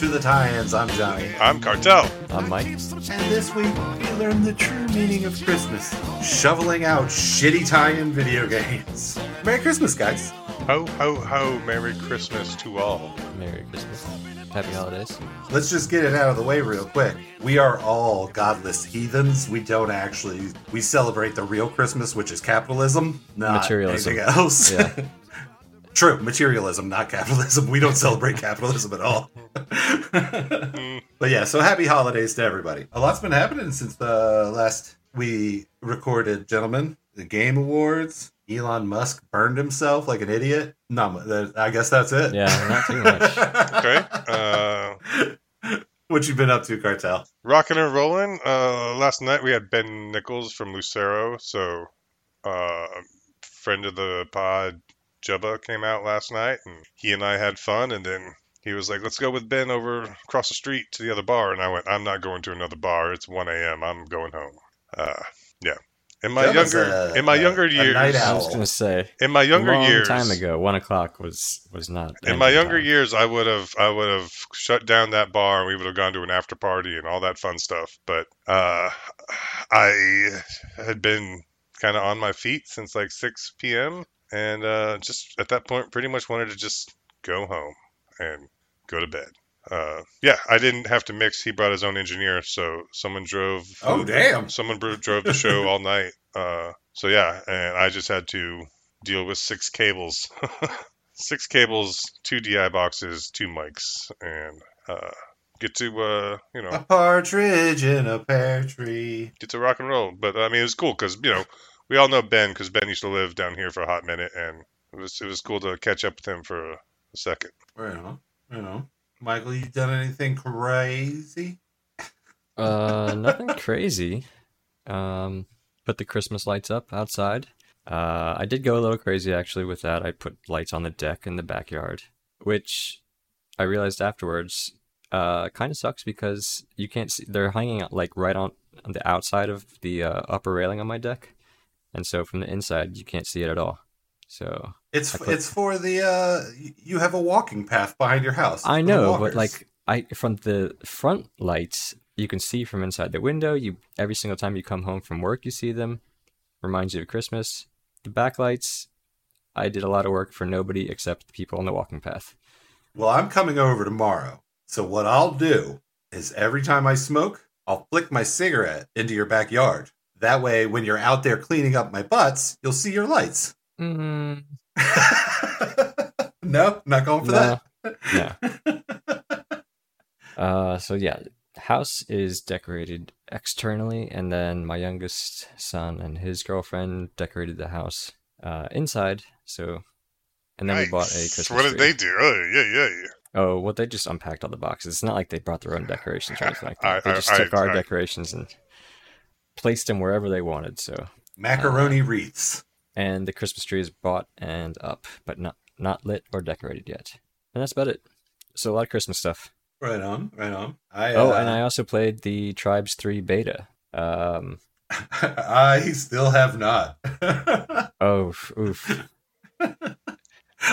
to the Tie-Ins. I'm Johnny. I'm Cartel. I'm Mike. And this week we learned the true meaning of Christmas. Shoveling out shitty tie-in video games. Merry Christmas, guys. Ho, ho, ho. Merry Christmas to all. Merry Christmas. Happy holidays. Let's just get it out of the way real quick. We are all godless heathens. We don't actually we celebrate the real Christmas, which is capitalism, not Materialism. anything else. Yeah. True, materialism, not capitalism. We don't celebrate capitalism at all. but yeah, so happy holidays to everybody. A lot's been happening since the last we recorded, gentlemen. The Game Awards. Elon Musk burned himself like an idiot. No, I guess that's it. Yeah, not too much. Okay. Uh, what you been up to, Cartel? rocking and rolling. Uh, last night we had Ben Nichols from Lucero. So, uh, friend of the pod, Jubba, came out last night and he and I had fun. And then he was like, let's go with Ben over across the street to the other bar. And I went, I'm not going to another bar. It's 1 a.m. I'm going home. Uh, yeah. In my Jubba's younger, a- in my a- younger a years, night I was gonna say in my younger a long years, time ago, one o'clock was was not. In my younger time. years, I would have I would have shut down that bar and we would have gone to an after party and all that fun stuff. But uh, I had been kind of on my feet since like 6 p.m. and uh, just at that point, pretty much wanted to just go home and go to bed. Uh, yeah, I didn't have to mix. He brought his own engineer, so someone drove. Oh, damn. Someone drove the show all night. Uh, so yeah, and I just had to deal with six cables. six cables, two DI boxes, two mics, and uh, get to uh, you know A partridge in a pear tree. get to rock and roll. But I mean, it was cool because you know we all know Ben because Ben used to live down here for a hot minute, and it was it was cool to catch up with him for a, a second. Right on. Right on. Michael, you done anything crazy? Uh, nothing crazy. Um, put the Christmas lights up outside. Uh, I did go a little crazy actually with that. I put lights on the deck in the backyard, which I realized afterwards uh, kind of sucks because you can't see. They're hanging out like right on, on the outside of the uh, upper railing on my deck, and so from the inside you can't see it at all. So It's it's for the uh you have a walking path behind your house. I know, but like I from the front lights, you can see from inside the window. You every single time you come home from work, you see them. Reminds you of Christmas. The back lights, I did a lot of work for nobody except the people on the walking path. Well, I'm coming over tomorrow. So what I'll do is every time I smoke, I'll flick my cigarette into your backyard. That way when you're out there cleaning up my butts, you'll see your lights. Mm, no, not going for no, that. no. Uh, so yeah, house is decorated externally, and then my youngest son and his girlfriend decorated the house uh, inside. So, and then we bought a Nice. Christmas What did tree. they do? Oh, yeah, yeah, yeah. Oh, well, they just unpacked all the boxes. It's not like they brought their own decorations or anything like that. I- They I- just I- took our I- decorations and placed them wherever they wanted. So, Macaroni wreaths. and the Christmas tree is bought and up, but not not lit or decorated yet. And that's about it. So a lot of Christmas stuff. Right on, right on. I Oh, uh, and I also played the Tribes Three beta. Um, I still have not. oh, oof.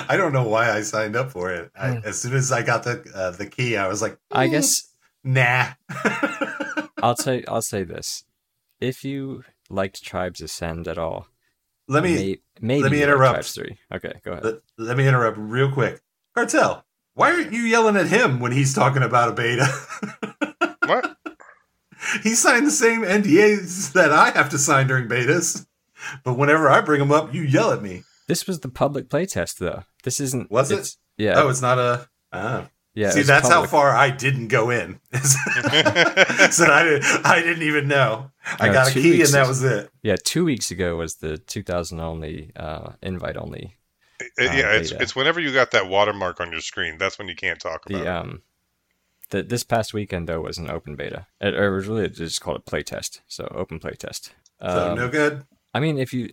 I don't know why I signed up for it. I, Hmm. as soon as I got the uh, the key, I was like, I "Mm, guess nah. I'll say I'll say this: if you liked Tribes Ascend at all, let me may, maybe let me interrupt. Tribes Three. Okay, go ahead. let, let me interrupt real quick. Cartel, why aren't you yelling at him when he's talking about a beta? What? he signed the same NDAs that I have to sign during betas, but whenever I bring them up, you yell at me. This was the public playtest, though. This isn't. Was it? Yeah. Oh, it's not a. Ah. Yeah. See, it's that's how far I didn't go in. so I didn't. I didn't even know. I No, got a key, weeks and that is- was it. Yeah, two weeks ago was the 2000 only uh, invite only. It- yeah, it's it's whenever you got that watermark on your screen, that's when you can't talk about. The it. um, the this past weekend though was an open beta. It, it was really just called a play test, so open play test. So Um, no good. I mean, if you,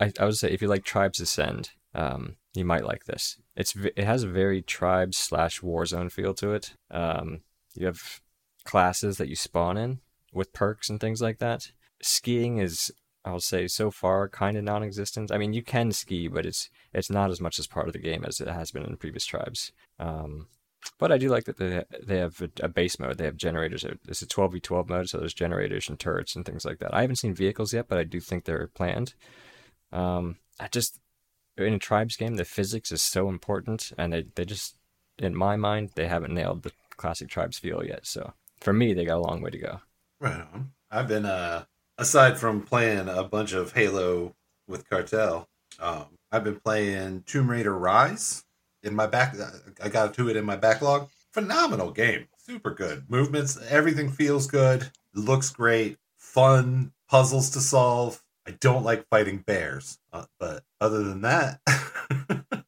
I, I would say if you like Tribes Ascend, um, you might like this. It's it has a very Tribes slash Warzone feel to it. Um, you have classes that you spawn in with perks and things like that. Skiing is, I'll say, so far kind of non-existent. I mean, you can ski, but it's it's not as much as part of the game as it has been in previous Tribes. Um, but I do like that they they have a, base mode. They have generators. It's a twelve v twelve mode, so there's generators and turrets and things like that. I haven't seen vehicles yet, but I do think they're planned. Um, I just in a tribes game, the physics is so important, and they they just in my mind they haven't nailed the classic tribes feel yet. So for me, they got a long way to go. Right on. I've been uh aside from playing a bunch of Halo with Cartel, um, I've been playing Tomb Raider Rise in my back. I got to it in my backlog. Phenomenal game, super good movements. Everything feels good. Looks great. Fun puzzles to solve. I don't like fighting bears, uh, but other than that,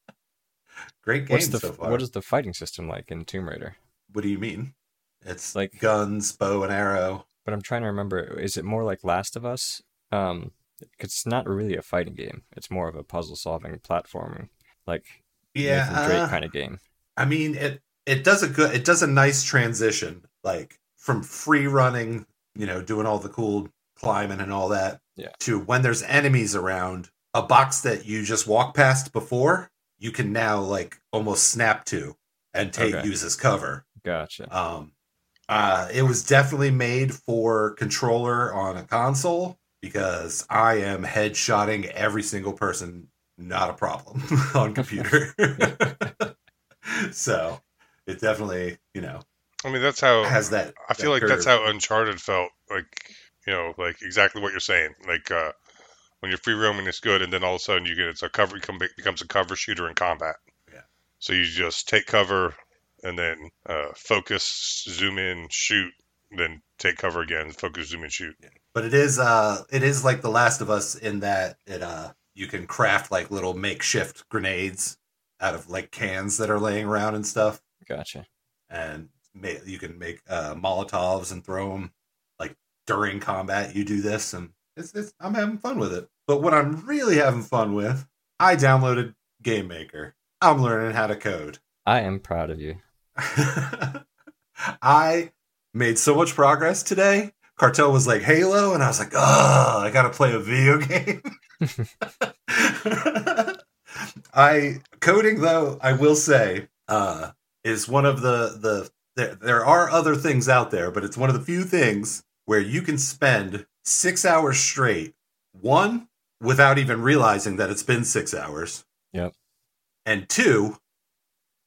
great game What's the so far. what is the fighting system like in Tomb Raider? what do you mean? It's Like- guns, bow and arrow. But I'm trying to remember. Is it more like Last of Us? Um, 'cause it's not really a fighting game. It's more of a puzzle solving platforming, like Yeah, Nathan Drake uh, kind of game. I mean, it it does a good, it does a nice transition, like from free running, you know, doing all the cool climbing and all that, Yeah. to when there's enemies around, a box that you just walked past before, you can now like almost snap to and take Okay. use as cover. Gotcha. Um, uh, it was definitely made for controller on a console because I am headshotting every single person, not a problem on computer. so it definitely, you know, I mean, that's how has that. I feel that like that's how Uncharted felt. Like you know, like exactly what you're saying. Like uh, when you're free roaming, it's good, and then all of a sudden you get it's a cover becomes a cover shooter in combat. Yeah. So you just take cover and then uh, focus, zoom in, shoot, then take cover again, focus, zoom in, shoot. But it is, uh, it is like The Last of Us in that it, uh, you can craft like little makeshift grenades out of like cans that are laying around and stuff. Gotcha. and ma- you can make uh, Molotovs and throw them like during combat. You do this, and it's, it's I'm having fun with it. But what I'm really having fun with, I downloaded Game Maker. I'm learning how to code. I am proud of you. I made so much progress today. Cartel was like Halo, and I was like, oh, I gotta play a video game. I coding though, I will say, uh, is one of the the there, there are other things out there, but it's one of the few things where you can spend six hours straight, one without even realizing that it's been six hours. Yep. And two,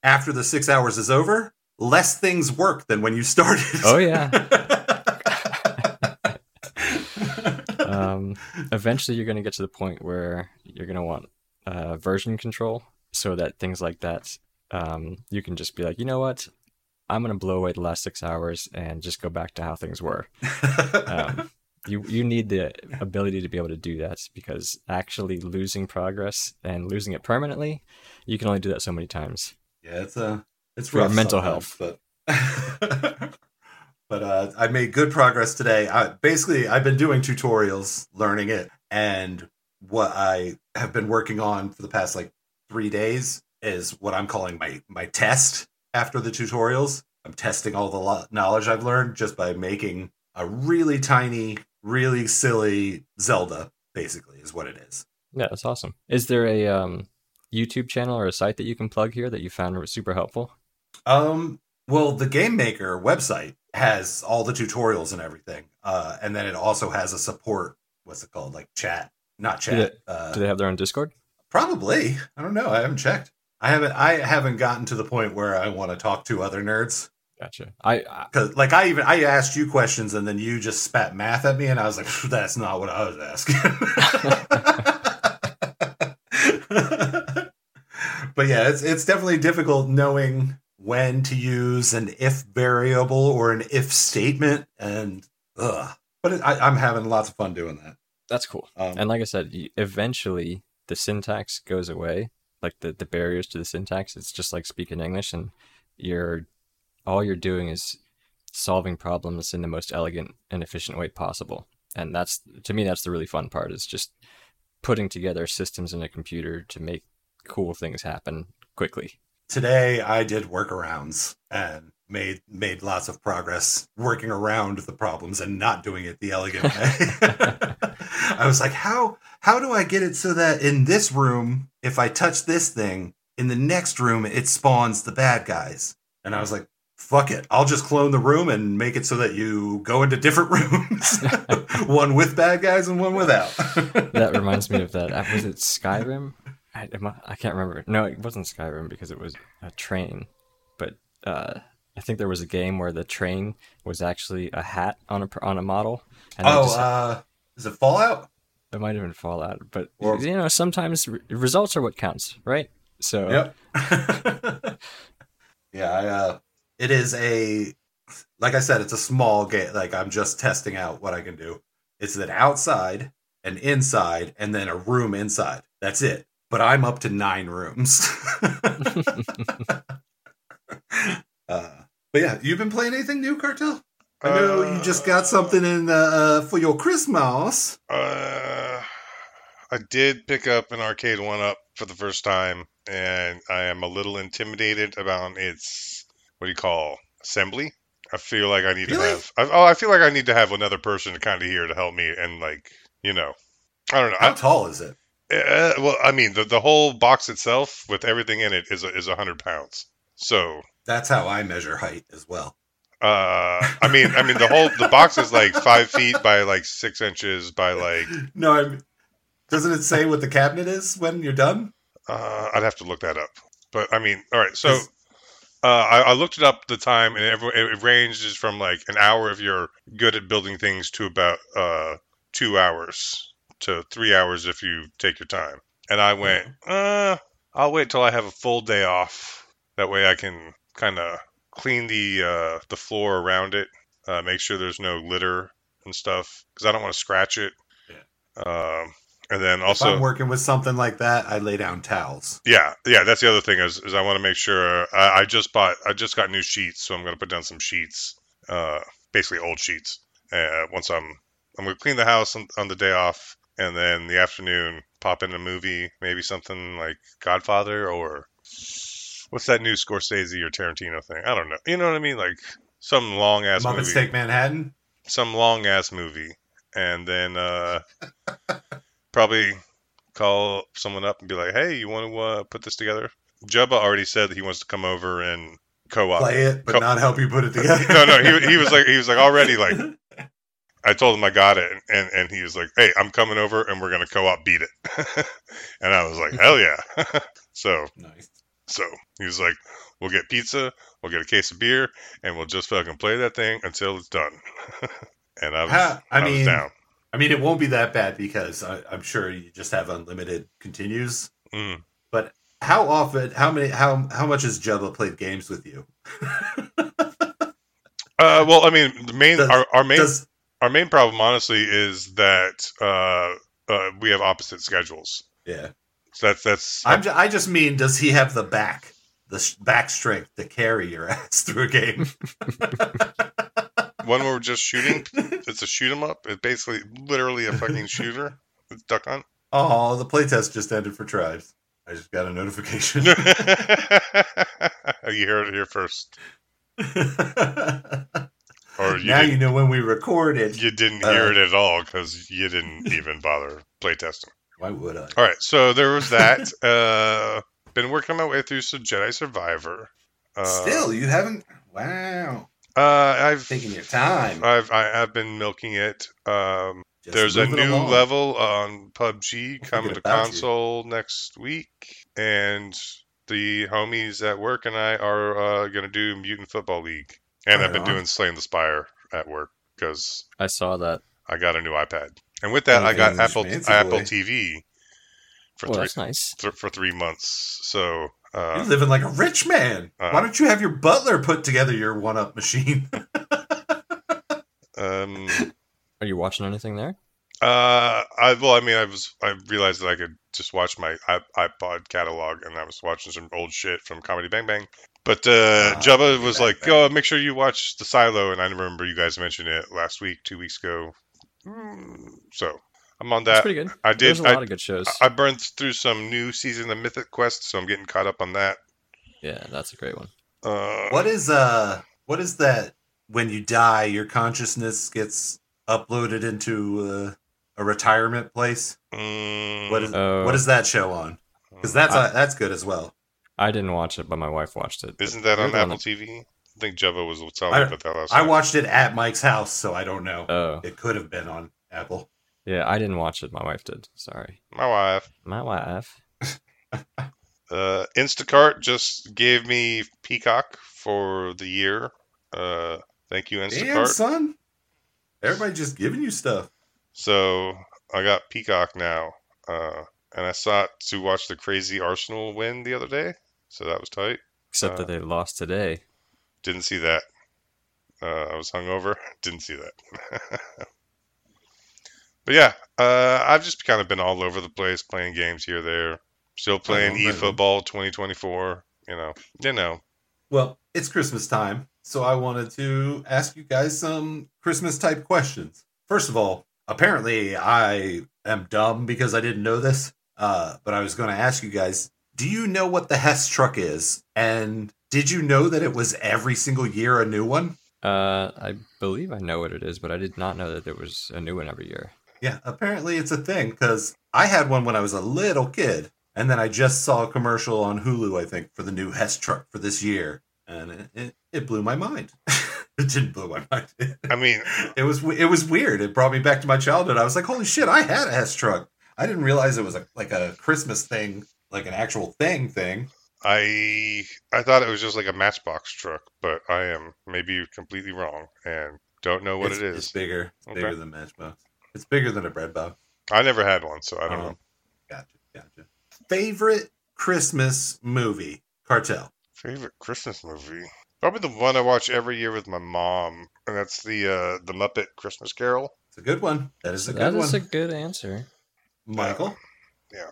after the six hours is over, less things work than when you started. Oh yeah. um, eventually, you're going to get to the point where you're going to want uh, version control, so that things like that, um, you can just be like, you know what, I'm going to blow away the last six hours and just go back to how things were. Um, you you need the ability to be able to do that because actually losing progress and losing it permanently, you can only do that so many times. Yeah, it's a it's For mental health, but but uh, I made good progress today. I, basically, I've been doing tutorials, learning it, and what I have been working on for the past like three days is what I'm calling my my test. After the tutorials, I'm testing all the lo- knowledge I've learned just by making a really tiny, really silly Zelda. Basically, is what it is. Yeah, that's awesome. Is there a um, YouTube channel or a site that you can plug here that you found super helpful? Um, well, the Game Maker website has all the tutorials and everything, uh, and then it also has a support. What's it called? Like chat, not chat. Do uh, Do they have their own Discord? probably. I don't know. I haven't checked. I haven't. I haven't gotten to the point where I want to talk to other nerds. Gotcha. I, I Cause like I even I asked you questions and then you just spat math at me and I was like, that's not what I was asking. but yeah, it's it's definitely difficult knowing when to use an if variable or an if statement, and ugh. But it, I, I'm having lots of fun doing that. That's cool. Um, And like I said, eventually the syntax goes away, like the, the barriers to the syntax. It's just like speaking English, and you're all you're doing is solving problems in the most elegant and efficient way possible. And that's to me, that's the really fun part. Is just putting together systems in a computer to make cool things happen quickly. today I did workarounds and made made lots of progress working around the problems and not doing it the elegant way. I was like, how how do I get it so that in this room, if I touch this thing, in the next room it spawns the bad guys? And I was like, fuck it. I'll just clone the room and make it so that you go into different rooms. one with bad guys and one without. That reminds me of that. uh, Was it Skyrim? I, I I can't remember. No, it wasn't Skyrim because it was a train. But uh, I think there was a game where the train was actually a hat on a on a model. And oh, just- uh, is it Fallout? it might have been Fallout. But Or- you know, sometimes re- results are what counts, right? So Yep. yeah, I, uh, it is a like I said, it's a small game. Like I'm just testing out what I can do. It's an outside, an inside, and then a room inside. That's it. But I'm up to nine rooms. uh, but yeah, you've been playing anything new, Cartel? I know you just got something in uh, uh, for your Christmas. Uh, I did pick up an arcade one up for the first time, and I am a little intimidated about its what do you call assembly. I feel like I need Really? to have. I, oh, I feel like I need to have another person kind of here to help me, and like you know, I don't know. How I, tall is it? uh, well, I mean, the the whole box itself with everything in it is is a hundred pounds. So That's how I measure height as well. Uh, I mean, I mean the whole the box is like five feet by like six inches by like. No, I'm, doesn't it say what the cabinet is when you're done? Uh, I'd have to look that up. But I mean, all right. So uh, I, I looked it up the time, and it, it ranges from like an hour if you're good at building things to about uh two hours to three hours if you take your time. And I went, uh, I'll wait till I have a full day off. That way I can kind of clean the uh, the floor around it, uh, make sure there's no litter and stuff, because I don't want to scratch it. Um, and then also, if I'm working with something like that, I lay down towels. yeah, yeah, that's the other thing is, is I want to make sure I, I just bought I just got new sheets, so I'm gonna put down some sheets, uh, basically old sheets. Uh, once I'm I'm gonna clean the house on, on the day off, and then the afternoon pop in a movie, maybe something like Godfather or what's that new Scorsese or Tarantino thing? I don't know. You know what I mean? Like some long ass movie, Take Manhattan. some long ass movie, and then uh, probably call someone up and be like, "Hey, you want to uh, put this together?" Jubba already said that he wants to come over and co-op. Play it, but Co- not help you put it together. no, no, he, he was like he was like already like I told him I got it, and, and, and he was like, "Hey, I'm coming over, and we're gonna co-op beat it." and I was like, "Hell yeah!" so nice. So he was like, "We'll get pizza, we'll get a case of beer, and we'll just fucking play that thing until it's done." and I was, I I, was mean- down. I mean, it won't be that bad because I, I'm sure you just have unlimited continues. Mm. But how often? How many? How how much has Jubba played games with you? Uh, well, I mean, the main Does- our, our main Does our main problem, honestly, is that uh, uh, we have opposite schedules. yeah? So that's that's I'm. Ju- I just mean, does he have the back, the sh- back strength to carry your ass through a game? one where we're just shooting. It's a shoot 'em up. It's basically literally a fucking shooter. It's duck hunt. oh, the playtest just ended for tribes. I just got a notification. you heard it here first, or you now you know when we recorded. you didn't uh, hear it at all because you didn't even bother playtesting. Why would I? All right, so there was that. uh, been working my way through some Jedi Survivor. Uh, Still, you haven't. Wow, uh, I've taking your time. I've I have been milking it. Um, Just there's a new along. level on PUBG coming to about you. console next week, and the homies at work and I are uh, gonna do Mutant Football League, and Right I've been on. doing Slaying the Spire at work because I saw that. I got a new iPad, and with that I got Apple Apple. TV for Well, three nice. th- for three months. So uh, You're living like a rich man. Uh. Why don't you have your butler put together your one up machine? um, Are you watching anything there? uh, I well, I mean, I was I realized that I could just watch my iPod catalog, and I was watching some old shit from Comedy Bang Bang. But uh, Ah, Jabba was Bang like, Bang. "Oh, make sure you watch the Silo," and I remember you guys mentioned it last week, two weeks ago. Mm, So I'm on That's that. pretty good. I did. There's a I, lot of good shows. I burned through some new season of Mythic Quest, so I'm getting caught up on that. yeah, that's a great one. Uh, what is uh what is that when you die your consciousness gets uploaded into uh, a retirement place? mm, What is Oh. what is that show on? Because that's I- uh, that's good as well. I didn't watch it, but my wife watched it. Isn't that You're on the Apple TV? I think Jabba was telling I- me about that last I night. watched it at Mike's house, so I don't know. Oh, It could have been on Apple. yeah, I didn't watch it. My wife did. Sorry. My wife. My wife. Uh, Instacart just gave me Peacock for the year. Uh, thank you, Damn, Instacart. son. Everybody just giving you stuff. So I got Peacock now, uh, and I sought to watch the crazy Arsenal win the other day. So that was tight. Except Uh, that they lost today. Didn't see that. Uh, I was hungover. Didn't see that. but yeah, uh, I've just kind of been all over the place playing games here, there. Still playing on. eFootball 2024. You know, you know. Well, it's Christmas time, so I wanted to ask you guys some Christmas type questions. First of all, apparently I am dumb because I didn't know this, uh, but I was going to ask you guys do you know what the Hess truck is? And did you know that it was every single year a new one? Uh, I believe I know what it is, but I did not know that there was a new one every year. Yeah, apparently it's a thing because I had one when I was a little kid, and then I just saw a commercial on Hulu, I think, for the new Hess truck for this year, and it, it, it blew my mind. it didn't blow my mind. I mean, it was it was weird. It brought me back to my childhood. I was like, holy shit, I had a Hess truck. I didn't realize it was a, like a Christmas thing, like an actual thing thing. I I thought it was just like a Matchbox truck, but I am maybe completely wrong and don't know what it's, it It's bigger. It's Okay. bigger than Matchbox. It's bigger than a bread box. I never had one, so I don't Oh, know. Gotcha, gotcha. Favorite Christmas movie? Cartel. Favorite Christmas movie? Probably the one I watch every year with my mom, and that's the uh, the Muppet Christmas Carol. It's a good one. That is a That good is one. a good answer. Michael. Yeah.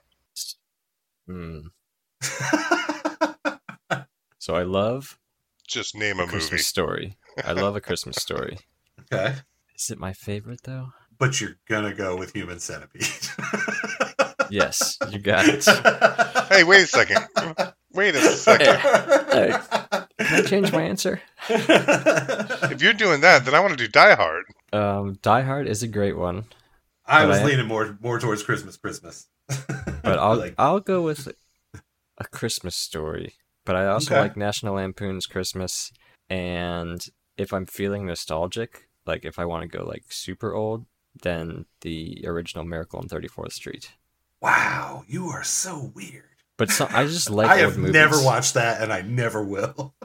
Hmm. So I love Just name a a Christmas movie. story. I love a Christmas story. okay. Is it my favorite though? But you're gonna go with Human Centipede. Yes, you got it. Hey, wait a second. Wait a second. Hey, Can I change my answer? If you're doing that, then I want to do Die Hard. Um, Die Hard is a great one, I was I- leaning more more towards Christmas, Christmas. but I'll like I'll go with a Christmas story. But I also Okay. like National Lampoon's Christmas, and if I'm feeling nostalgic, like if I want to go like super old, then the original Miracle on 34th Street. wow, you are so weird. But so, I just like I old have movies. never watched that, and I never will.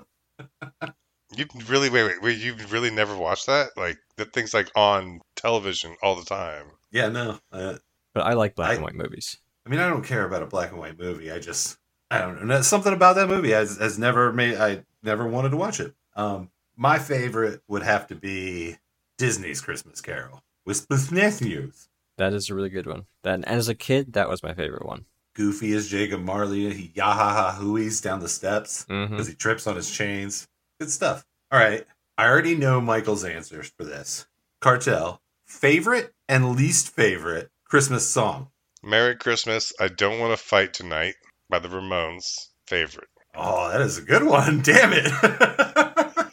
You really wait, wait, wait. You really never watched that? Like that thing's like on television all the time. Yeah, no. Uh, But I like black I- and white movies. I mean, I don't care about a black and white movie. I just, I don't know. Something about that movie has, has never made, I never wanted to watch it. Um, my favorite would have to be Disney's Christmas Carol with News. That is a really good one. That and as a kid, that was my favorite one. Goofy as Jacob Marley. He yahaha hooies down the steps because he trips on his chains. Good stuff. All right. I already know Michael's answers for this. Cartel, favorite and least favorite Christmas song. Merry Christmas. I don't want to fight tonight by the Ramones. Favorite. Oh, that is a good one. Damn it.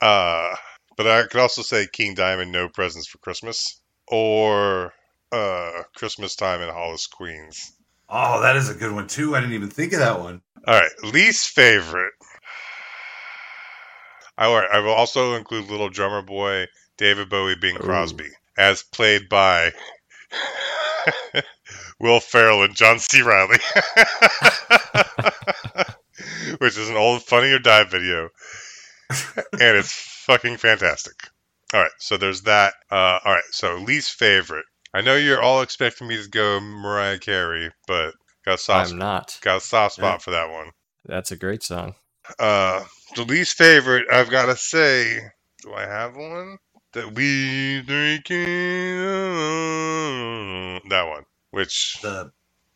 Uh, but I could also say King Diamond, No Presents for Christmas, or uh, Christmas Time in Hollis, Queens. oh, that is a good one too. I didn't even think of that one. All right, least favorite. All right, I will also include Little Drummer Boy, David Bowie, Bing Ooh. Crosby, as played by Will Ferrell and John C. Reilly, which is an old Funny or Die video, and it's fucking fantastic. All right, so there's that. Uh, all right, so least favorite. I know you're all expecting me to go Mariah Carey, but Got a soft, I'm not. got a soft spot Yeah. for that one. That's a great song. Uh, the least favorite, I've got to say, do I have one? That we three kings. That one, which The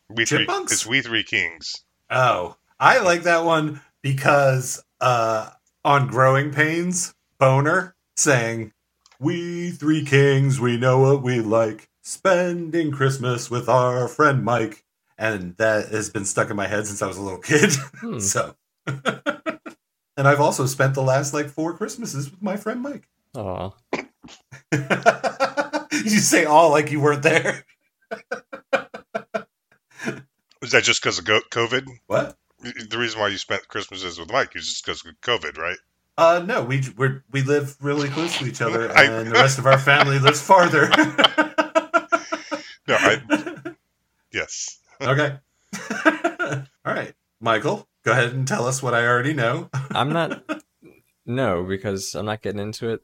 we three, Chipmunks? it's we three kings. oh, I like that one because uh, on Growing Pains, Boner sang, "We three kings, we know what we like, spending Christmas with our friend Mike," and that has been stuck in my head since I was a little kid. Hmm. so, and I've also spent the last like four Christmases with my friend Mike. Oh, you say all like you weren't there. Is that just because of COVID? What? The reason why you spent Christmases with Mike is just because of COVID, right? Uh, no, we we we live really close to each other, I- and the rest of our family lives farther. No, I yes. okay. All right, Michael, go ahead and tell us what I already know. I'm not. No, because I'm not getting into it.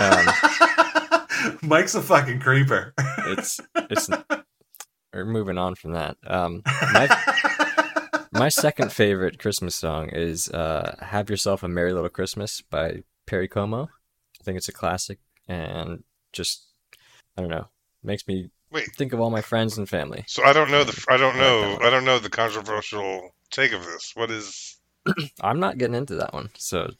Um, Mike's a fucking creeper. It's it's. We're moving on from that. Um, my my second favorite Christmas song is uh, "Have Yourself a Merry Little Christmas" by Perry Como. I think it's a classic, and just I don't know, makes me Wait. think of all my friends and family. So I don't know the I don't I like that know. I don't know the controversial take of this. What is? I'm not getting into that one, so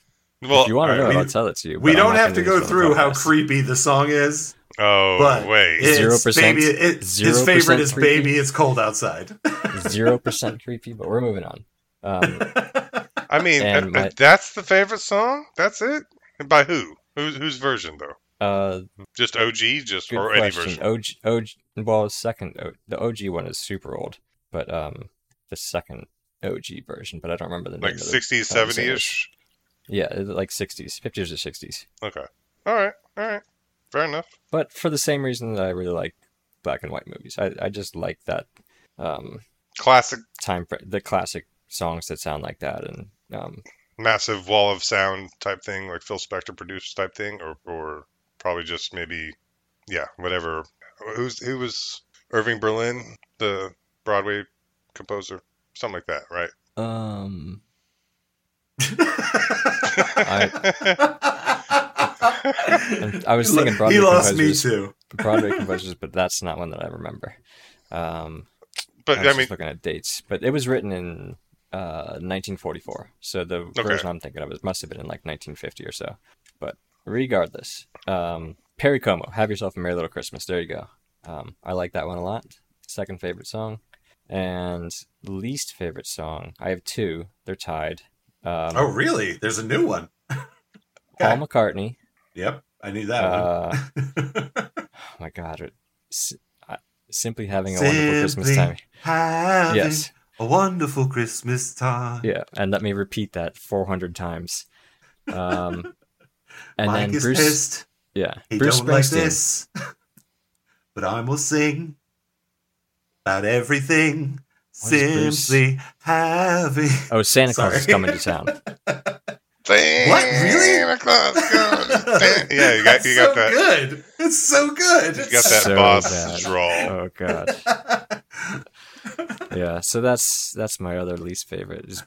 Well, if you want to alright, know, we- I'll tell it to you. we don't have to go use it on the through how podcast. creepy the song is, oh but wait. it's 0% baby. It, his favorite is creepy? "Baby, It's Cold Outside." Zero percent creepy, but we're moving on. Um, I mean, uh, my- that's the favorite song. That's it. And by who? Whose whose version though? uh, Just OG, just or question. any version. OG, OG, well, second, the OG one is super old, but um, the second OG version, but I don't remember the Like name. of sixties, uh, the seventy ish. Yeah, like sixties, fifties or sixties. Okay. All right. All right. Fair enough. But for the same reason that I really like black and white movies, I I just like that um Classic, time the classic songs that sound like that, and um massive wall of sound type thing, like Phil Spector produced type thing, or or probably just maybe, yeah, whatever. Who's who was Irving Berlin, the Broadway composer, something like that, right? um I was thinking Broadway he lost me too. Broadway composers, but that's not one that I remember. Um, but I I, mean, just looking at dates, but it was written in uh, 1944. So the Okay. version I'm thinking of it must have been in like 1950 or so. But regardless, um, Perry Como, "Have Yourself a Merry Little Christmas." There you go. Um, I like that one a lot. Second favorite song, and least favorite song. I have two. They're tied. Um, Oh, really? There's a new one. Paul McCartney. Yep, I knew that Uh, one. oh my God, it- s- I- simply having a wonderful Christmas time. Having Yes. a wonderful Christmas time. Yeah, and let me repeat that 400 times. Um, and Mike then is Bruce, pissed. yeah, He Bruce don't like this. but I will sing about everything. What is Bruce? Simply having. Oh, Santa Claus Sorry. is coming to town. What, really? Santa Claus comes to- yeah, you got That's you got so that. good. It's so good. You got that So boss bad. drawl. Oh God. Yeah, so that's that's my other least favorite.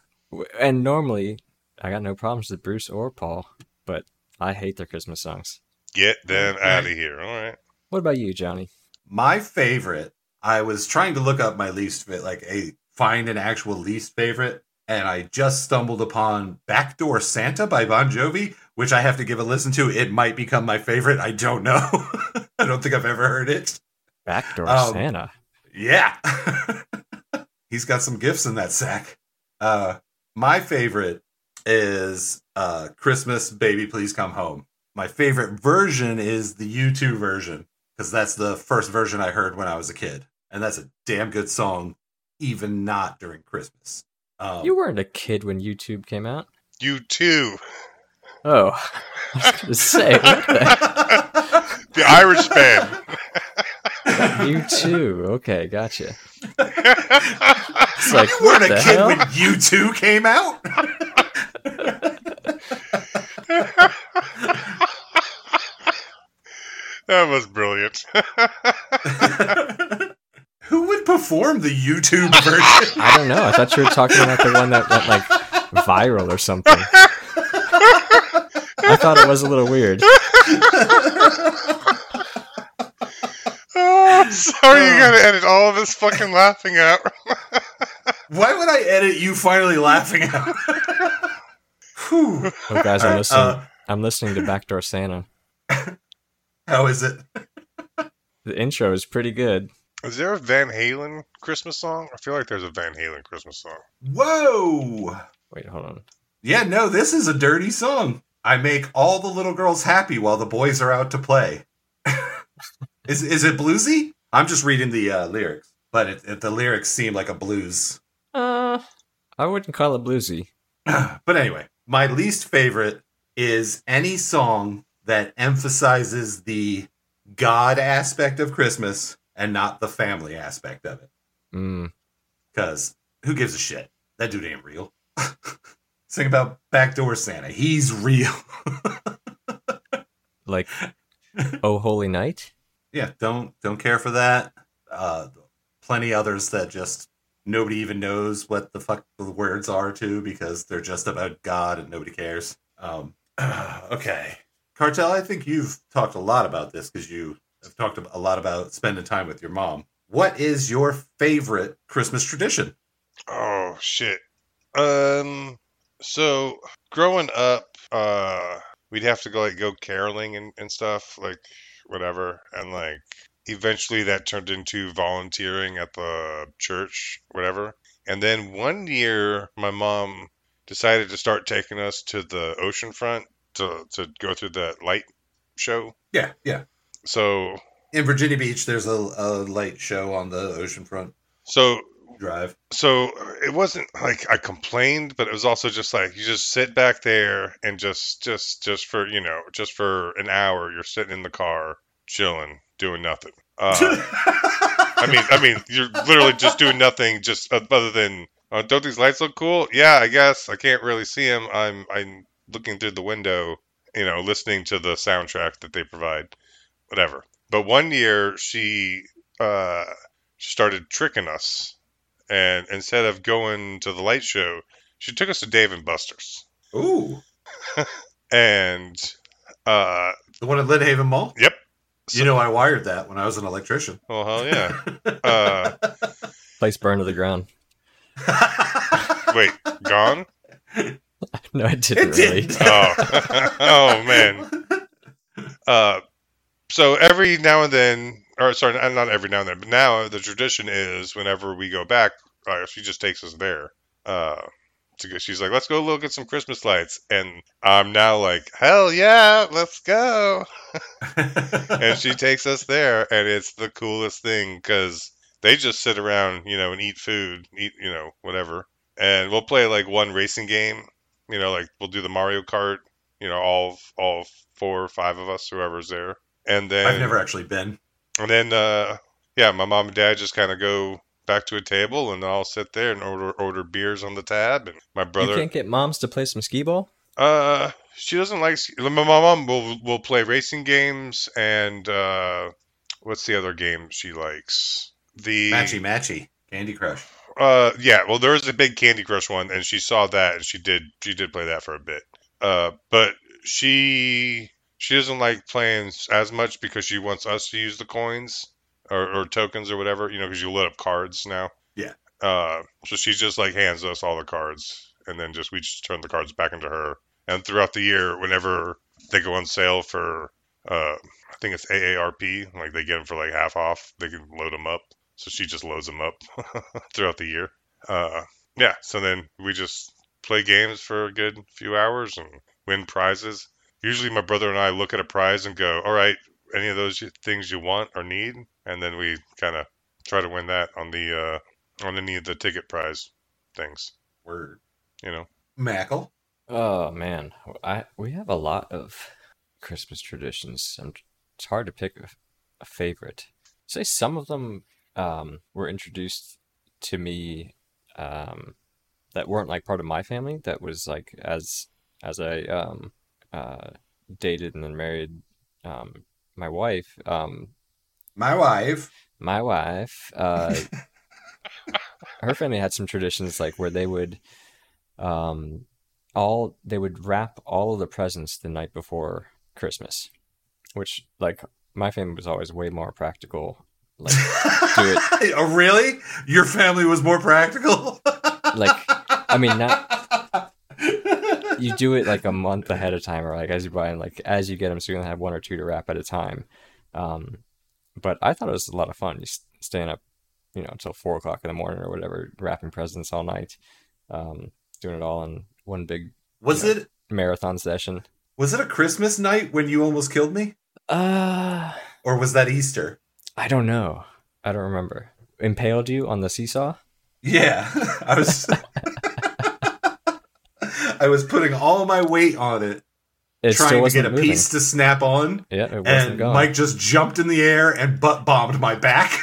And normally I got no problems with Bruce or Paul, but I hate their Christmas songs. Get them out of here. All right. What about you, Johnny? My favorite. I was trying to look up my least fit, like a find an actual least favorite, and I just stumbled upon "Backdoor Santa" by Bon Jovi, which I have to give a listen to. It might become my favorite. I don't know. I don't think I've ever heard it. Backdoor Um, Santa. Yeah. He's got some gifts in that sack. Uh my favorite is uh Christmas Baby Please Come Home. My favorite version is the U2 version because that's the first version I heard when I was a kid. And that's a damn good song even not during Christmas. Um, You weren't a kid when YouTube came out. You too. Oh, I was gonna say the The Irish band. You too. Okay, gotcha. It's like you weren't a kid hell? when U2 came out? that was brilliant. Who would perform the YouTube version. I don't know. I thought you were talking about the one that went like viral or something. I thought it was a little weird. Oh, sorry, you gotta edit all of this fucking laughing out. Why would I edit you finally laughing out? Whew. Oh, guys, I'm listening. uh, I'm listening to Backdoor Santa. How is it? The intro is pretty good. Is there a Van Halen Christmas song? I feel like there's a Van Halen Christmas song. Whoa! Wait, hold on. Yeah, no, this is a dirty song. I make all the little girls happy while the boys are out to play. is is it bluesy? I'm just reading the uh, lyrics, but it, it, the lyrics seem like a blues. Uh, I wouldn't call it bluesy. but anyway, my least favorite is any song that emphasizes the God aspect of Christmas and not the family aspect of it. Mm. Because who gives a shit? That dude ain't real. Think about backdoor Santa. He's real. Like, Oh Holy Night. yeah, don't don't care for that. Uh, plenty others that just nobody even knows what the fuck the words are to because they're just about God and nobody cares. Um, okay, Cartel. I think you've talked a lot about this because you have talked a lot about spending time with your mom. What is your favorite Christmas tradition? Oh shit. Um. So growing up, uh, we'd have to go like go caroling and, and stuff, like whatever, and like eventually that turned into volunteering at the church, whatever. And then one year, my mom decided to start taking us to the ocean front to to go through the light show. Yeah, yeah. So In Virginia Beach, there's a, a light show on the oceanfront so drive. so it wasn't like I complained, but it was also just like you just sit back there and just just just for you know just for an hour you're sitting in the car chilling doing nothing. Uh, I mean I mean you're literally just doing nothing just other than uh, don't these lights look cool? Yeah, I guess I can't really see them. I'm I'm looking through the window, you know, listening to the soundtrack that they provide, whatever. But one year she uh, started tricking us and instead of going to the light show, she took us to Dave and Buster's. Ooh, And uh, the one at Lynnhaven Mall. yep. You know, I wired that when I was an electrician. Well, hell yeah. Uh, Place burned to the ground. wait, gone? No, it didn't It really. didn't. Oh, oh man. Uh, so every now and then, or sorry, not every now and then, but now the tradition is whenever we go back, uh, she just takes us there. Uh, to go, she's like, "Let's go look at some Christmas lights," and I'm now like, "Hell yeah, let's go!" and she takes us there, and it's the coolest thing because they just sit around, you know, and eat food, eat, you know, whatever, and we'll play like one racing game, you know, like we'll do the Mario Kart, you know, all all four or five of us, whoever's there, and then I've never actually been. and then uh, yeah, my mom and dad just kind of go back to a table, and I'll sit there and order order beers on the tab, and my brother You can't get moms to play some skee ball. uh, she doesn't like. sk- My mom will will play racing games and uh, what's the other game she likes? The Matchy matchy. Candy Crush. uh, yeah. Well, there was a big Candy Crush one, and she saw that, and she did she did play that for a bit. Uh, but she she doesn't like playing as much because she wants us to use the coins or, or tokens or whatever, you know, because you load up cards now. Yeah. Uh, so she just like hands us all the cards, and then just we just turn the cards back into her. And throughout the year, whenever they go on sale for, uh, I think it's AARP, like they get them for like half off, they can load them up. So she just loads them up throughout the year. Uh, yeah. So then we just play games for a good few hours and win prizes. Usually, my brother and I look at a prize and go, "All right, any of those things you want or need," and then we kind of try to win that on the uh, on any of the ticket prize things. Word. You know. Mackle. Oh man, I we have a lot of Christmas traditions. I'm, it's hard to pick a, a favorite. Say some of them um, were introduced to me um, that weren't like part of my family. That was like as as I um, uh, dated and then married um, my wife. Um, My wife. my wife. Uh, her family had some traditions like where they would um all they would wrap all of the presents the night before Christmas, which like my family was always way more practical. Like do it oh, really? Your family was more practical? like I mean not you do it like a month ahead of time or like as you buy them like as you get them so you're gonna have one or two to wrap at a time um but i thought it was a lot of fun just staying up you know until four o'clock in the morning or whatever wrapping presents all night um doing it all in one big was Yeah. it marathon session was it a Christmas night when you almost killed me? uh Or was that Easter? i don't know i don't remember impaled you on the seesaw Yeah. I was I was putting all my weight on it, it trying to get a moving. piece to snap on. yeah it wasn't and Mike just jumped in the air and butt bombed my back.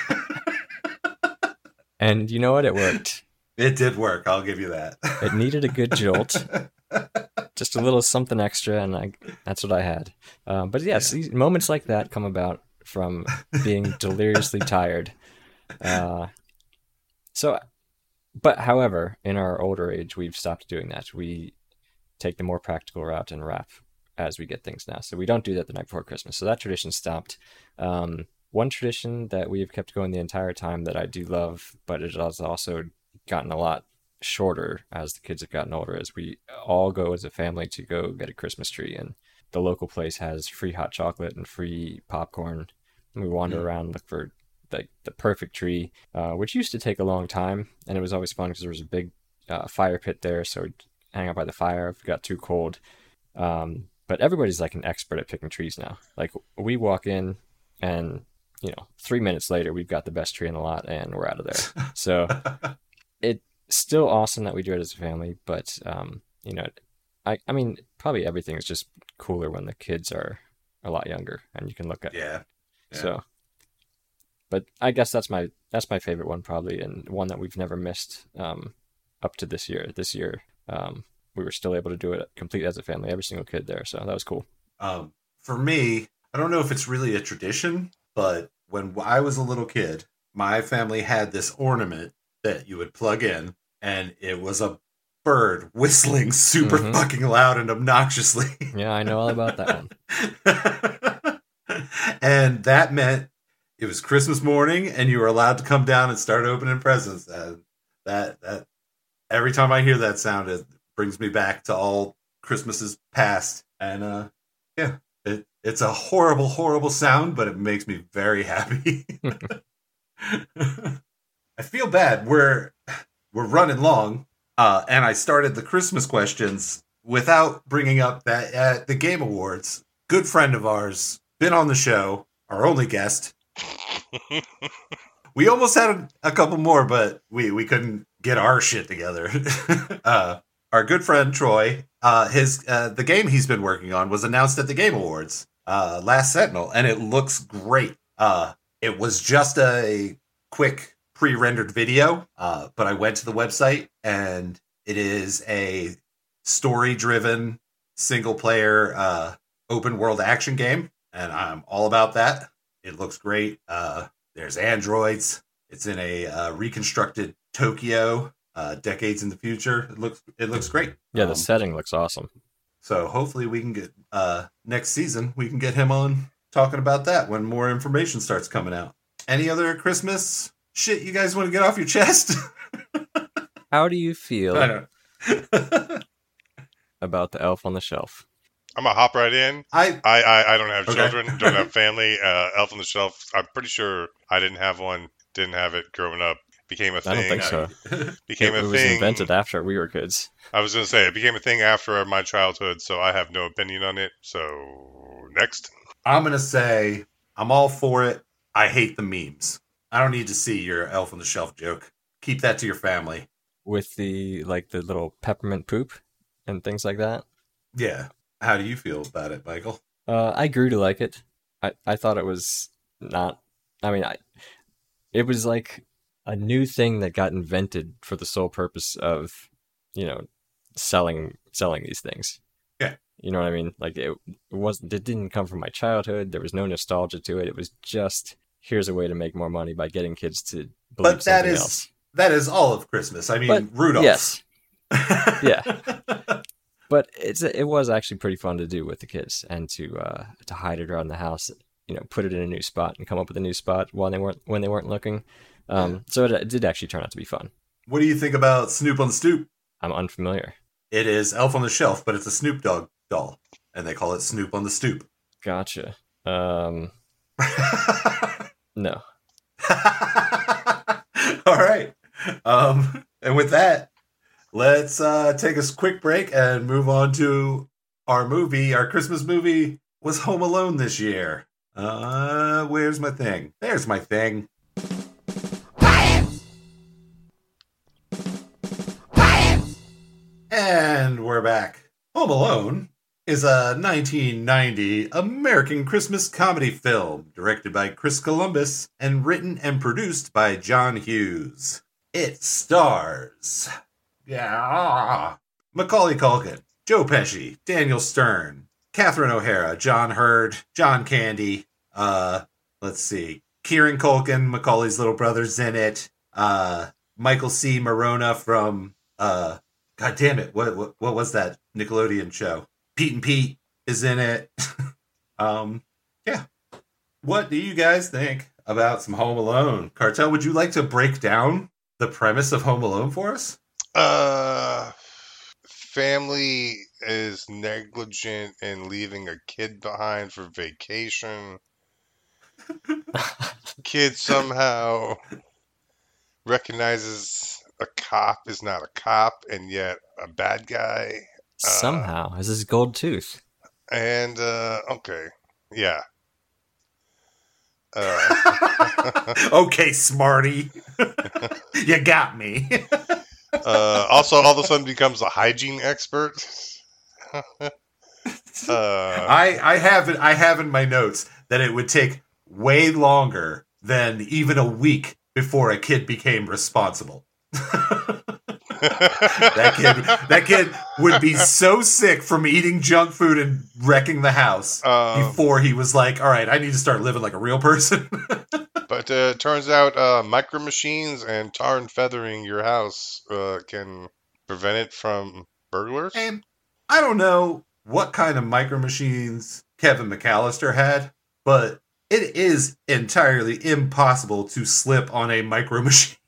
and you know what it worked it did work, I'll give you that. It needed a good jolt, just a little something extra, and I that's what I had. Um, but yes, these moments like that come about from being deliriously tired. Uh, so, but however, in our older age, we've stopped doing that. We take the more practical route and wrap as we get things now. So we don't do that the night before Christmas. So that tradition stopped. Um, one tradition that we have kept going the entire time that I do love, but it has also gotten a lot shorter as the kids have gotten older is we all go as a family to go get a Christmas tree and the local place has free hot chocolate and free popcorn. And we wander Mm. around look for like the perfect tree, uh, which used to take a long time, and it was always fun because there was a big uh, fire pit there, so hang out by the fire if it got too cold. Um, but everybody's like an expert at picking trees now. Like we walk in, and you know, three minutes later, we've got the best tree in the lot, and we're out of there. So it's still awesome that we do it as a family, but um, you know, I I mean, probably everything is just cooler when the kids are a lot younger, and you can look at yeah. Yeah. so. But I guess that's my that's my favorite one probably, and one that we've never missed um, up to this year. This year, um, we were still able to do it complete as a family, every single kid there. So that was cool. Um, for me, I don't know if it's really a tradition, but when I was a little kid, my family had this ornament that you would plug in, and it was a bird whistling super Mhm. fucking loud and obnoxiously. Yeah, I know all about that one. and that meant it was Christmas morning, and you were allowed to come down and start opening presents. And that that every time I hear that sound, it brings me back to all Christmases past. And uh, yeah, it, it's a horrible, horrible sound, but it makes me very happy. I feel bad. We're we're running long, uh, and I started the Christmas questions without bringing up that at the Game Awards, good friend of ours, been on the show, our only guest. We almost had a, a couple more, but we we couldn't get our shit together. uh, our good friend Troy, uh, his uh, the game he's been working on was announced at the Game Awards, uh, Last Sentinel, and it looks great. Uh, it was just a quick pre-rendered video, uh, but I went to the website and it is a story-driven single-player uh, open world action game, and I'm all about that. It looks great. Uh, there's androids. It's in a uh, reconstructed Tokyo, uh, decades in the future. It looks it looks great. Yeah, the Um, setting looks awesome. so hopefully we can get uh, next season we can get him on talking about that when more information starts coming out. Any other Christmas shit you guys want to get off your chest? How do you feel I about the Elf on the Shelf? I'm gonna hop right in. I I, I, I don't have Okay. children, don't have family. Uh, Elf on the Shelf. I'm pretty sure I didn't have one. Didn't have it growing up. Became a thing. I don't think so. Became it a was thing. invented after we were kids. I was gonna say it became a thing after my childhood, so I have no opinion on it. So next, I'm gonna say I'm all for it. I hate the memes. I don't need to see your elf on the shelf joke. Keep that to your family. with the like the little peppermint poop and things like that. Yeah. How do you feel about it, Michael? Uh, I grew to like it. I, I thought it was not. I mean, I it was like a new thing that got invented for the sole purpose of you know selling selling these things. Yeah. You know what I mean? Like it, it wasn't. It didn't come from my childhood. There was no nostalgia to it. It was just here's a way to make more money by getting kids to believe But that is- else. that is all of Christmas. I mean, But Rudolph. yes, yeah. but it's it was actually pretty fun to do with the kids and to uh, to hide it around the house. You know, put it in a new spot and come up with a new spot while they weren't when they weren't looking. Um, so it, it did actually turn out to be fun. What do you think about Snoop on the Stoop? I'm unfamiliar. It is Elf on the Shelf, but it's a Snoop Dogg doll, and they call it Snoop on the Stoop. Gotcha. Um, no. All right. Um, and with that, let's uh, take a quick break and move on to our movie. Our Christmas movie was Home Alone this year. Uh, where's my thing? There's my thing. And we're back. Home Alone is a 1990 American Christmas comedy film directed by Chris Columbus and written and produced by John Hughes. It stars yeah, Macaulay Culkin, Joe Pesci, Daniel Stern, Catherine O'Hara, John Heard, John Candy, uh, let's see, Kieran Culkin, Macaulay's little brother's in it, uh, Michael C. Maronna from, uh, God damn it, what, what, what was that Nickelodeon show? Pete and Pete is in it. um, yeah. What do you guys think about some Home Alone? Cartel, would you like to break down the premise of Home Alone for us? Uh, family is negligent in leaving a kid behind for vacation. kid somehow recognizes a cop is not a cop and yet a bad guy. Somehow, is his gold tooth? And uh okay. Yeah. Uh, okay, Smarty. you got me. uh, also, all of a sudden becomes a hygiene expert. uh, I I have it I have in my notes that it would take way longer than even a week before a kid became responsible. that kid that kid would be so sick from eating junk food and wrecking the house um, before he was like, "All right, I need to start living like a real person." but uh, it turns out uh, micro machines and tar and feathering your house uh, can prevent it from burglars. and I don't know what kind of micro machines Kevin McAllister had, but it is entirely impossible to slip on a micro machine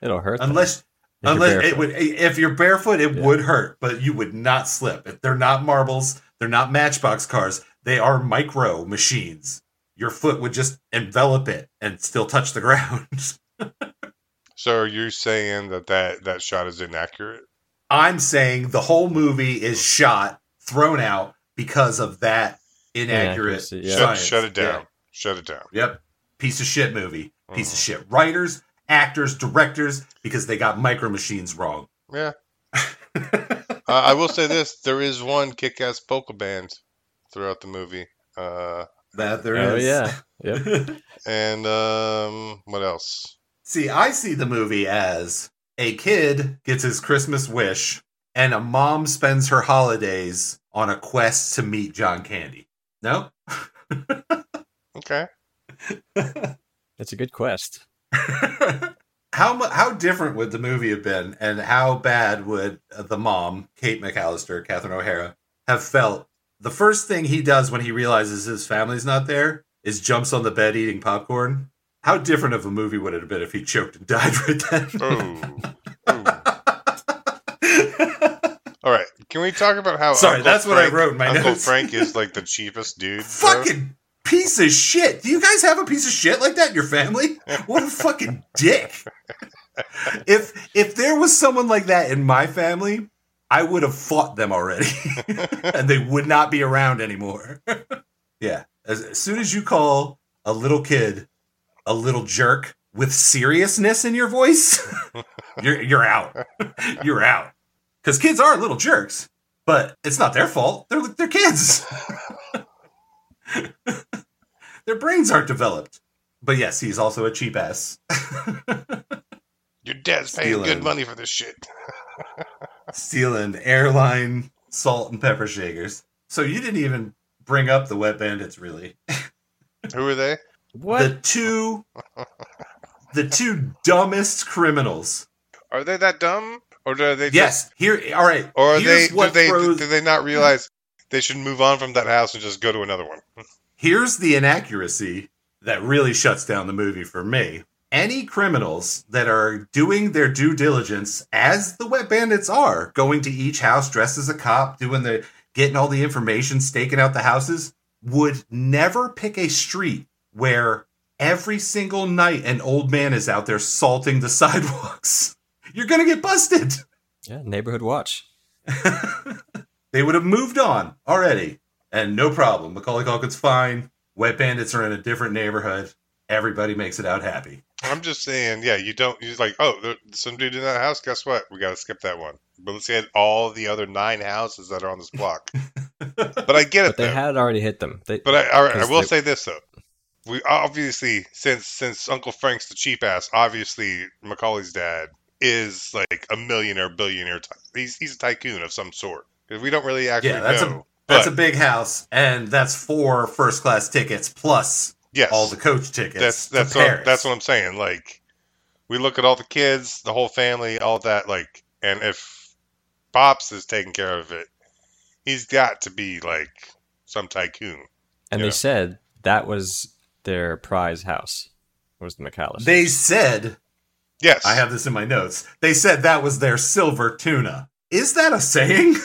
It'll hurt. them unless if you're unless it barefoot. would if you're barefoot it Yeah. would hurt but you would not slip If they're not marbles they're not matchbox cars they are micro machines your foot would just envelop it and still touch the ground So are you saying that that, that shot is inaccurate? i'm saying the whole movie is shot thrown out because of that inaccurate yeah. Shut, shut it down. Yeah. Shut it down. yep piece of shit movie piece of Mhm. shit writers actors directors because they got micro machines wrong Yeah. uh, I will say this: there is one kick-ass polka band throughout the movie. Uh, that there is. Oh yeah. Yep. and um, what else? See, I see the movie as a kid gets his Christmas wish, and a mom spends her holidays on a quest to meet John Candy. No? Okay. That's a good quest. how how different would the movie have been, and how bad would the mom, Kate McAllister, Catherine O'Hara, have felt? The first thing he does when he realizes his family's not there is jumps on the bed eating popcorn. How different of a movie would it have been if he choked and died right then? Ooh. Ooh. All right. Can we talk about how? Sorry, Uncle that's what I wrote my Uncle notes. Frank is like the cheapest dude. fucking piece of shit. Do you guys have a piece of shit like that in your family? What a fucking dick. If if there was someone like that in my family, I would have fought them already. and they would not be around anymore. yeah. As, as soon as you call a little kid a little jerk with seriousness in your voice, you're you're out. You're out. Cuz kids are little jerks, but it's not their fault. They're they're kids. Their brains aren't developed. But yes, he's also a cheap ass. Your dad's paying Stealing. good money for this shit. Stealing airline salt and pepper shakers. So you didn't even bring up the wet bandits, really. Who are they? What? The two the two dumbest criminals. Are they that dumb, or do they? Just, Yes, here. All right. Or they? Do they? throws- Do they not realize they should move on from that house and just go to another one? Here's the inaccuracy that really shuts down the movie for me. Any criminals that are doing their due diligence, as the wet bandits are, going to each house dressed as a cop, doing the getting all the information, staking out the houses, would never pick a street where every single night an old man is out there salting the sidewalks. You're gonna get busted. Yeah, neighborhood watch. They would have moved on already, and no problem. Macaulay Culkin's fine. Wet bandits are in a different neighborhood. Everybody makes it out happy. I'm just saying, yeah, you don't. You're like, oh, there's some dude in that house. Guess what? We got to skip that one. But let's get all the other nine houses that are on this block. but I get it But they though. had already hit them. They, But I, all right, I 'Cause will they- say this though. We obviously, since since Uncle Frank's the cheap ass, obviously Macaulay's dad is like a millionaire, billionaire. Ty- he's he's a tycoon of some sort. Because we don't really actually Yeah, that's a- That's but a big house, and that's four first class tickets plus yes, all the coach tickets. that's that's what, that's what I'm saying. Like we look at all the kids, the whole family, all that. Like, and if Pops is taking care of it, he's got to be like some tycoon. and yeah. they said that was their prize house. Was the McAllister? They said, Yes, I have this in my notes. They said that was their silver tuna. Is that a saying?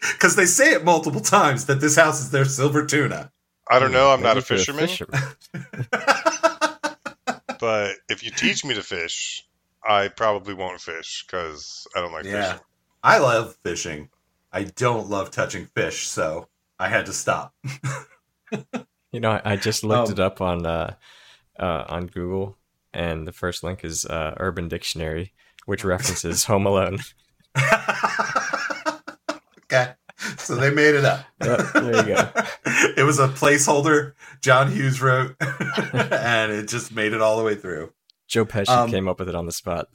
Because they say it multiple times that this house is their silver tuna. I don't know. I'm not a Maybe if you're fisherman. but if you teach me to fish, I probably won't fish because I don't like Yeah. fishing. I love fishing. I don't love touching fish, so I had to stop. You know, I, I just looked Um, it up on uh, uh, on Google, and the first link is uh, Urban Dictionary, which references Home Alone. okay. So they made it up. Yep, there you go. it was a placeholder John Hughes wrote, and it just made it all the way through. Joe Pesci Um, came up with it on the spot.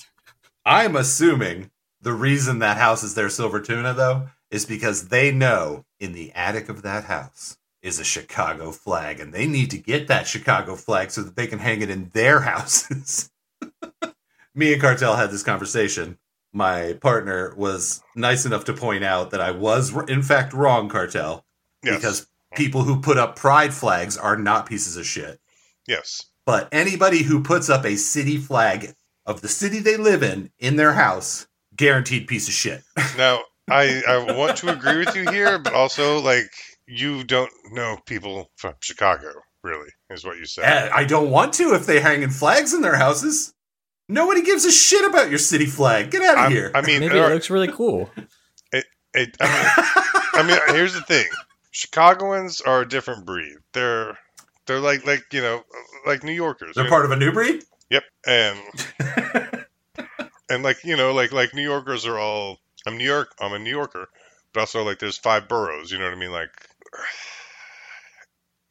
I'm assuming the reason that house is their silver tuna, though, is because they know in the attic of that house is a Chicago flag, and they need to get that Chicago flag so that they can hang it in their houses. Me and Cartel had this conversation. My partner was nice enough to point out that I was, in fact, wrong, Cartel, Yes. because people who put up pride flags are not pieces of shit. yes. But anybody who puts up a city flag of the city they live in in their house, guaranteed piece of shit. Now, I, I want to agree with you here, but also, like, you don't know people from Chicago, really, is what you said. I don't want to if they're hanging flags in their houses. Nobody gives a shit about your city flag. Get out of I'm- here. I mean, Maybe it right, looks really cool. it, I mean, I mean, here's the thing: Chicagoans are a different breed. They're they're like like you know like New Yorkers. they're you part of a new breed? Yep, and and like you know like like New Yorkers are all. I'm New York. I'm a New Yorker, but also like there's five boroughs. You know what I mean? Like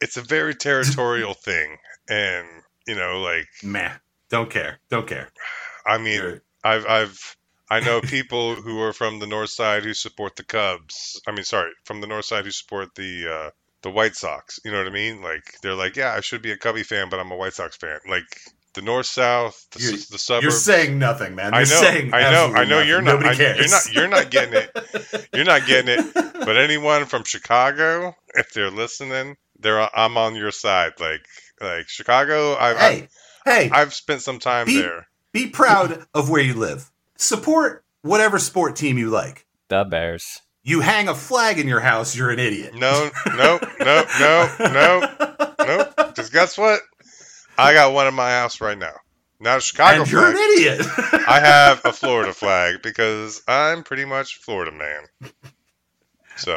it's a very territorial thing, and you know like Meh. Don't care. Don't care. I mean You're- I've I've I know people who are from the north side who support the Cubs. I mean, sorry, from the north side who support the uh, the White Sox. You know what I mean? Like they're like, yeah, I should be a Cubby fan, but I'm a White Sox fan. Like the north south, the, You're- s- the suburbs. You're saying nothing, man. You're I know, saying I know, I absolutely know. You're not. Nobody I, cares. you're not. You're not getting it. You're not getting it. But anyone from Chicago, if they're listening, they're I'm on your side. Like like Chicago, I've hey, hey, I've, I've spent some time Be- there. be proud of where you live. Support whatever sport team you like. The Bears. You hang a flag in your house, you're an idiot. No, no, no, no, no, no. Because guess what? I got one in my house right now. Not a Chicago and you're flag. an idiot. I have a Florida flag because I'm pretty much Florida man. So,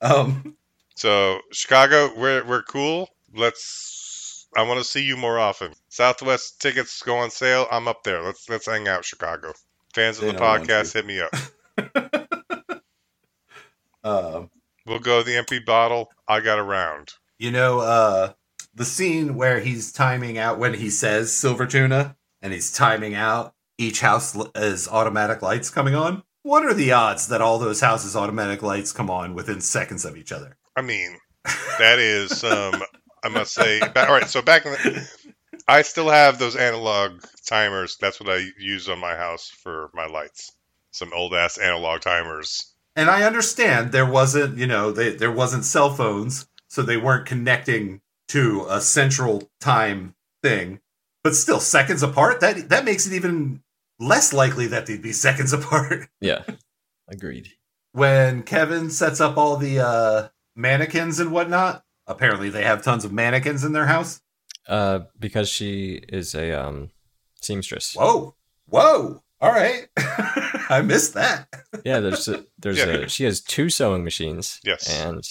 um, so Chicago, we're we're cool. Let's. I want to see you more often. Southwest tickets go on sale. I'm up there. Let's let's hang out, Chicago. Fans of the podcast, hit me up. um, We'll go the empty bottle. I got a round. you know, uh, the scene where he's timing out when he says silver tuna and he's timing out each house is automatic lights coming on. What are the odds that all those houses automatic lights come on within seconds of each other? I mean, that is um I must say. All right, so back in the, I still have those analog timers. That's what I use on my house for my lights. Some old ass analog timers. And I understand there wasn't, you know, they, there wasn't cell phones, so they weren't connecting to a central time thing. But still, seconds apart. That that makes it even less likely that they'd be seconds apart. Yeah, agreed. when Kevin sets up all the uh, mannequins and whatnot, apparently they have tons of mannequins in their house. Uh, because she is a um seamstress. Whoa, whoa! All right, I missed that. Yeah, there's a, there's Yeah. a she has two sewing machines. Yes. and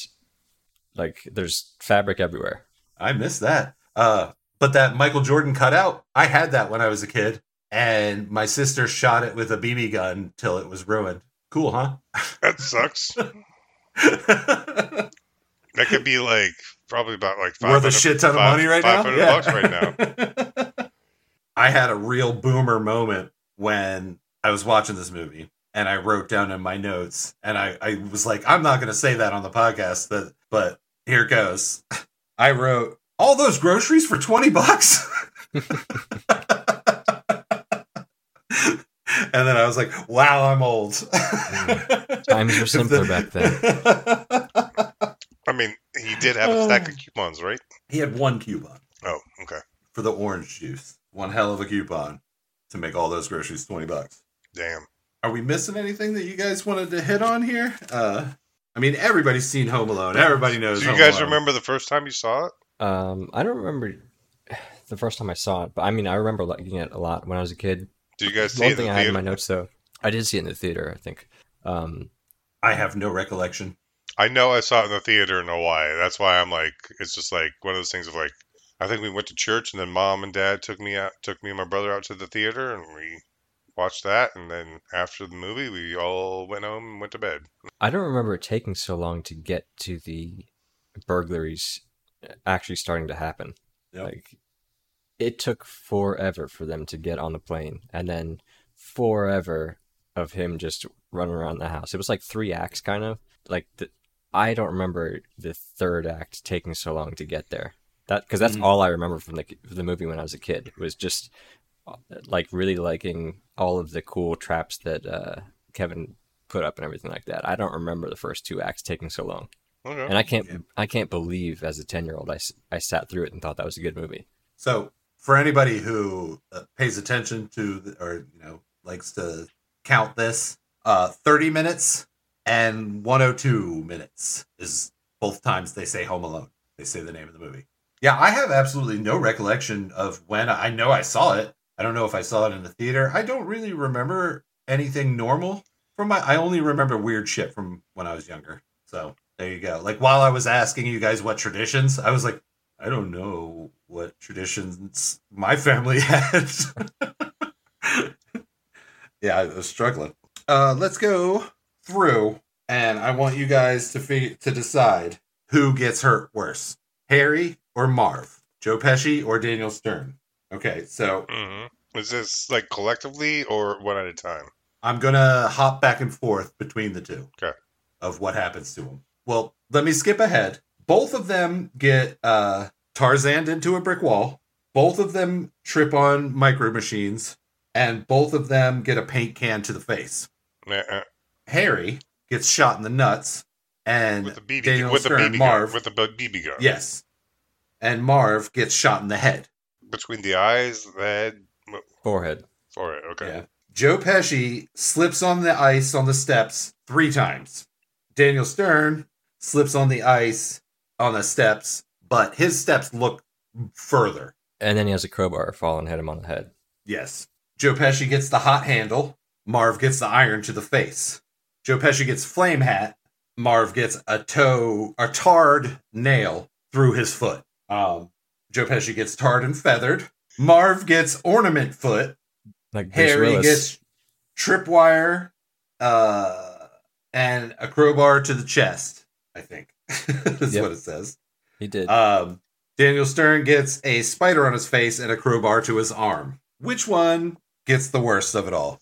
like there's fabric everywhere. I missed that. Uh, but that Michael Jordan cutout, I had that when I was a kid, and my sister shot it with a BB gun till it was ruined. Cool, huh? That sucks. That could be like probably about like five Worth a 500 shit ton of money right now. 500 bucks right now. I had a real boomer moment when I was watching this movie and I wrote down in my notes and I, I was like, I'm not gonna say that on the podcast, but but here goes. I wrote all those groceries for 20 bucks. and then I was like, wow, I'm old. Times were simpler back then. I mean, he did have a stack of coupons, right? he had one coupon Oh, okay. for the orange juice. One hell of a coupon to make all those groceries 20 bucks. Damn. Are we missing anything that you guys wanted to hit on here? Uh, I mean, everybody's seen Home Alone. Everybody knows. Do you Home guys Alone. remember the first time you saw it? Um, I don't remember the first time I saw it, but I mean I remember liking it a lot when I was a kid. Do you guys see One it in thing the I had in my notes though, I did see it in the theater. I think. Um, I have no recollection. I know I saw it in the theater in Hawaii. That's why I'm like, it's just like one of those things of like, I think we went to church and then mom and dad took me out, took me and my brother out to the theater and we watched that. And then after the movie, we all went home and went to bed. I don't remember it taking so long to get to the burglaries actually starting to happen. Yep. Like it took forever for them to get on the plane and then forever of him just running around the house. It was like three acts kind of. Like the, I don't remember the third act taking so long to get there. That cuz that's Mhm. all I remember from the the movie when I was a kid. Was just uh, like really liking all of the cool traps that uh, Kevin put up and everything like that. I don't remember the first two acts taking so long, Okay. and I can't Yeah. I can't believe as a ten year old I, I sat through it and thought that was a good movie. So, for anybody who uh, pays attention to the, or you know likes to count this, uh, thirty minutes and one hundred two minutes is both times they say Home Alone. They say the name of the movie. Yeah, I have absolutely no recollection of when I know I saw it. I don't know if I saw it in the theater. I don't really remember anything normal from my. I only remember weird shit from when I was younger. So there you go. Like while I was asking you guys what traditions, I was like, I don't know what traditions my family had. yeah, I was struggling. Uh, let's go through, and I want you guys to fig- to decide who gets hurt worse, Harry or Marv, Joe Pesci or Daniel Stern. Okay, so hmm Is this like collectively or one at a time? I'm gonna hop back and forth between the two. Okay. Of what happens to them. Well, let me skip ahead. Both of them get uh Tarzan into a brick wall. Both of them trip on micro machines, and both of them get a paint can to the face. Uh-uh. Harry gets shot in the nuts, and With the BB Daniel with the Stern, BB Marv, gun. With the BB gun. yes, and Marv gets shot in the head. Between the eyes, the head, Forehead. forehead. Okay. Yeah. Joe Pesci slips on the ice on the steps three times. Daniel Stern slips on the ice on the steps, but his steps look further. And then he has a crowbar fall and hit him on the head. Yes. Joe Pesci gets the hot handle. Marv gets the iron to the face. Joe Pesci gets flame hat. Marv gets a toe, a tarred nail through his foot. Um, Joe Pesci gets tarred and feathered. Marv gets ornament foot. Like Bruce Harry Willis. gets tripwire uh, and a crowbar to the chest. I think is Yep. what it says. He did. Um, Daniel Stern gets a spider on his face and a crowbar to his arm. Which one gets the worst of it all?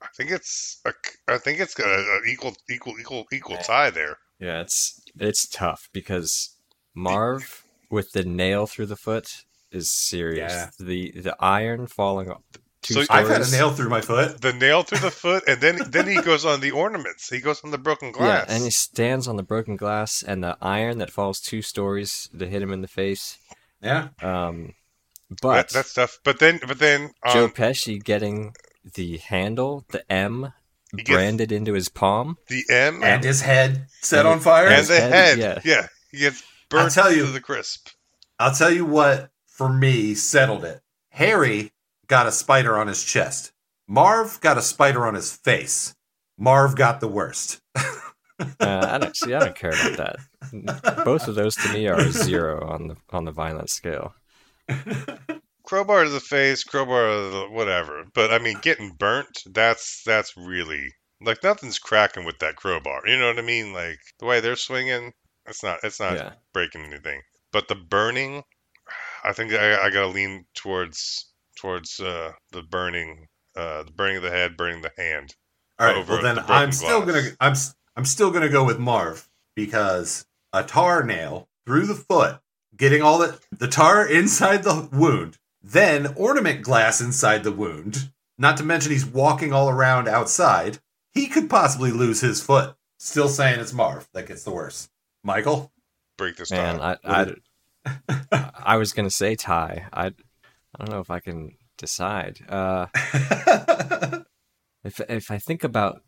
I think it's a, I think it's got an equal equal equal equal tie there. yeah, it's it's tough because Marv with the nail through the foot is serious. Yeah. The the iron falling off two So- stories. I've had a nail through my foot. The nail through the foot, and then then he goes on the ornaments. He goes on the broken glass. Yeah, and he stands on the broken glass, and the iron that falls two stories to hit him in the face. Yeah. Um, but that stuff. But then, but then, Joe um, Pesci getting the handle, the M, branded into his palm. the M And his head set And- on fire. and his the head, head. yeah. Yeah. he gets burnt tell you- to the crisp. I'll tell you what, for me, settled it. Harry got a spider on his chest. Marv got a spider on his face. Marv got the worst. Uh, I don't see. I don't care about that. Both of those to me are a zero on the on the violence scale. Crowbar to the face, crowbar to the whatever. But I mean, getting burnt. That's that's really like nothing's cracking with that crowbar. You know what I mean? Like the way they're swinging, it's not it's not Yeah. breaking anything. But the burning, I think I, I gotta lean towards towards uh, the burning, uh, the burning of the head, burning the hand. All right, well then the I'm still glass. gonna I'm s- I'm still gonna go with Marv because a tar nail through the foot, getting all the the tar inside the wound, then ornament glass inside the wound. Not to mention he's walking all around outside. He could possibly lose his foot. Still saying it's Marv that gets the worst. Michael. Break this Man, down. I What I, I was gonna say tie. I I don't know if I can decide. Uh, if if I think about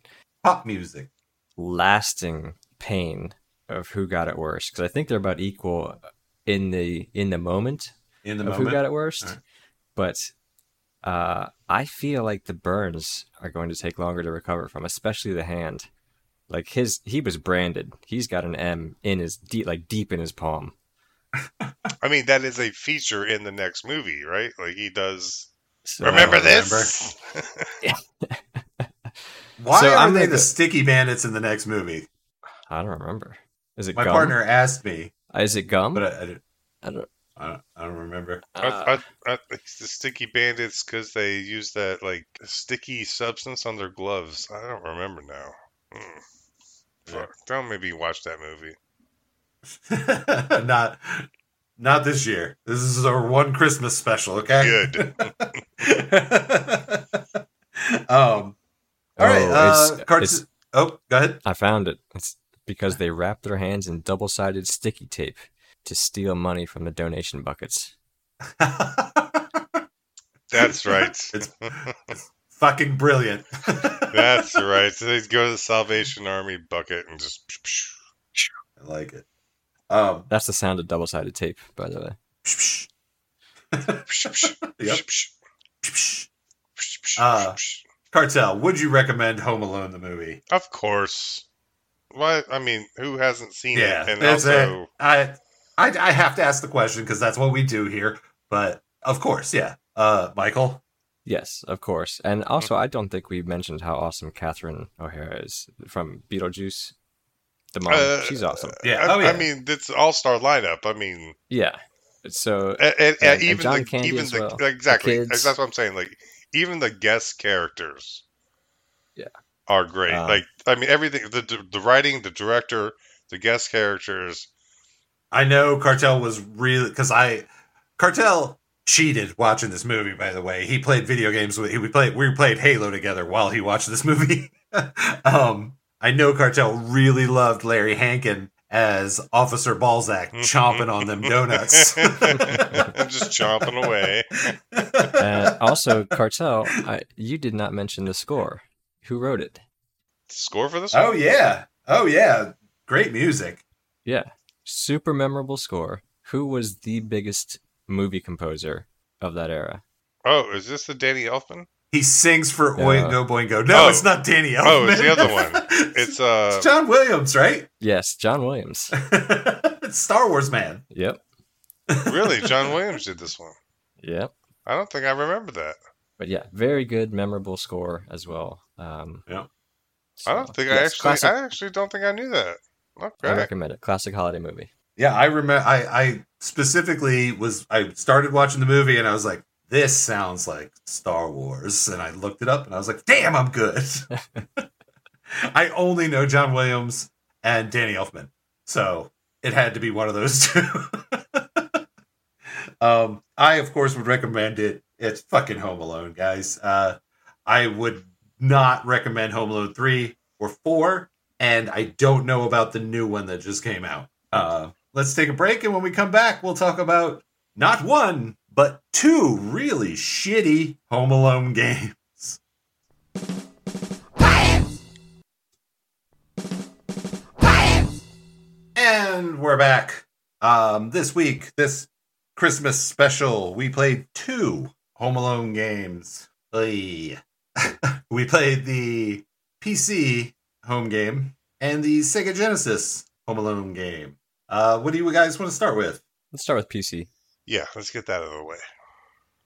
Pop music. lasting pain of who got it worse, because I think they're about equal in the in the moment In the of moment. who got it worst. Alright. But uh, I feel like the burns are going to take longer to recover from, especially the hand. Like his, he was branded. He's got an M in his deep, like deep in his palm. I mean, that is a feature in the next movie, right? Like he does. So, remember I don't this? Why So are I'm they gonna the sticky bandits in the next movie? I don't remember. Is it gum? My gum? partner asked me, Uh, Is it gum? but I, I, didn't- I don't. I, don't, I don't remember. Uh, I, I, I, it's the sticky bandits because they use that like sticky substance on their gloves. I don't remember now. Mm. Fuck. Don't maybe watch that movie. not, not this year. This is our one Christmas special. Okay. Good. um. All right. Oh, uh, it's- cart- it's- oh, go ahead. I found it. It's because they wrap their hands in double-sided sticky tape to steal money from the donation buckets. That's right. It's fucking brilliant. That's right. So they go to the Salvation Army bucket and just. I like it. Um. That's the sound of double-sided tape, by the way. Yep. Uh, Cartel, would you recommend Home Alone the movie? Of course. What I mean, who hasn't seen Yeah, it? And also, it. I, I I have to ask the question because that's what we do here. But of course, yeah. Uh, Michael. Yes, of course. And also, I don't think we mentioned how awesome Catherine O'Hara is from Beetlejuice. The mom, uh, she's awesome. Yeah, I, oh, yeah. I mean, it's all star lineup. I mean, Yeah. So and, and, And- and even John the Candy even as the well. exactly. The. That's what I'm saying. Like even the guest characters, Yeah. are great. Um, like I mean, everything the the writing, the director, the guest characters. I know Cartel was really because I Cartel cheated watching this movie. By the way, he played video games with he we played we played Halo together while he watched this movie. um, I know Cartel really loved Larry Hankin as Officer Balzak chomping on them donuts. I'm just chomping away. and also Cartel, I, you did not mention the score. Who wrote it? Score for this? oh one? yeah, oh yeah, great music. Yeah, super memorable score. Who was the biggest movie composer of that era? Oh, is this the Danny Elfman? He sings for Yeah. Oingo Boingo. No, Oh. it's not Danny Elfman. Oh, it's the other one. It's uh, It's John Williams, right? Yes, John Williams. it's Star Wars man. Yep, really John Williams did this one. yep. I don't think I remember that. But yeah, very good, memorable score as well. Um, Yeah. I don't so, think I actually. classic- I actually don't think I knew that. I recommend it. Classic holiday movie. Yeah, I remember. I, I specifically was. I started watching the movie and I was like, "This sounds like Star Wars," and I looked it up and I was like, "Damn, I'm good." I only know John Williams and Danny Elfman, so it had to be one of those two. um, I of course would recommend it. It's fucking Home Alone, guys. Uh, I would not recommend Home Alone three or four, and I don't know about the new one that just came out. Uh, let's take a break, and when we come back, we'll talk about not one but two really shitty Home Alone games. And we're back. Um, this week, this Christmas special, we played two Home Alone games. We played the PC home game and the Sega Genesis Home Alone game. Uh, what do you guys want to start with? Let's start with PC. Yeah, let's get that out of the way.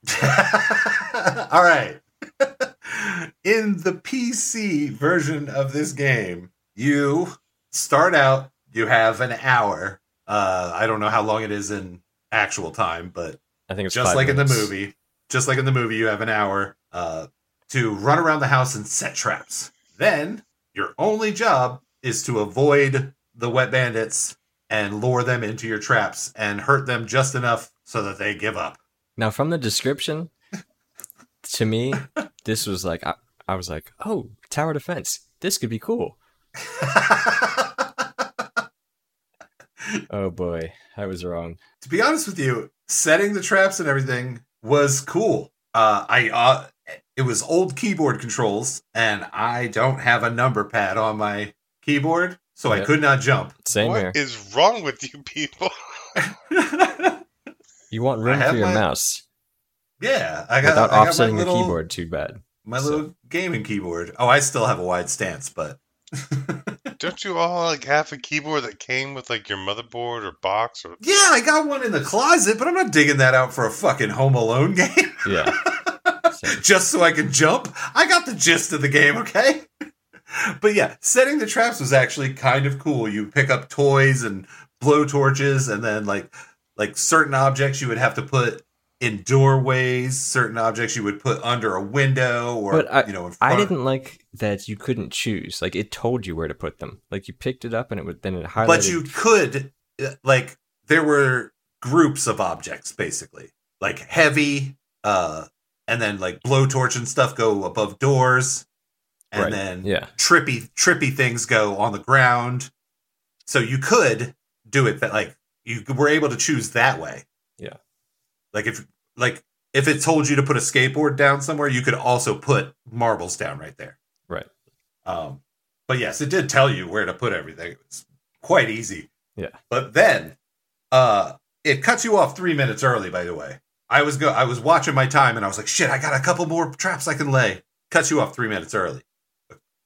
All right. In the PC version of this game, you start out, you have an hour. Uh, I don't know how long it is in actual time, but I think it's just five like in the movie, just like in the movie, you have an hour uh, to run around the house and set traps. Then your only job is to avoid the wet bandits and lure them into your traps and hurt them just enough so that they give up. Now, from the description, to me, this was like I, I was like, oh, tower defense. This could be cool. Oh boy, I was wrong. to be honest with you, setting the traps and everything was cool. Uh, I uh, it was old keyboard controls, and I don't have a number pad on my keyboard, so I could not jump. Same What here. is wrong with you people? You want I room have for your my- mouse yeah, I got, without I got my offsetting little, the keyboard too bad. My So- little gaming keyboard. Oh, I still have a wide stance, but Don't you all like have a keyboard that came with like your motherboard or box or yeah, I got one in the closet, but I'm not digging that out for a fucking Home Alone game Yeah. So- just so I can jump. I got the gist of the game, okay? But yeah, setting the traps was actually kind of cool. You pick up toys and blow torches, and then like like certain objects you would have to put in doorways. Certain objects you would put under a window, or But I- you know, in I didn't like that you couldn't choose. Like it told you where to put them. Like you picked it up and it would then it highlighted. but you could uh, like there were groups of objects basically like heavy uh and then like blowtorch and stuff go above doors and Right. then Yeah. trippy trippy things go on the ground so you could do it that like you were able to choose that way Yeah. like if like if it told you to put a skateboard down somewhere you could also put marbles down right there Right. um but yes it did tell you where to put everything it was quite easy Yeah. but then uh it cuts you off three minutes early by the way i was go i was watching my time and i was like shit i got a couple more traps i can lay cuts you off three minutes early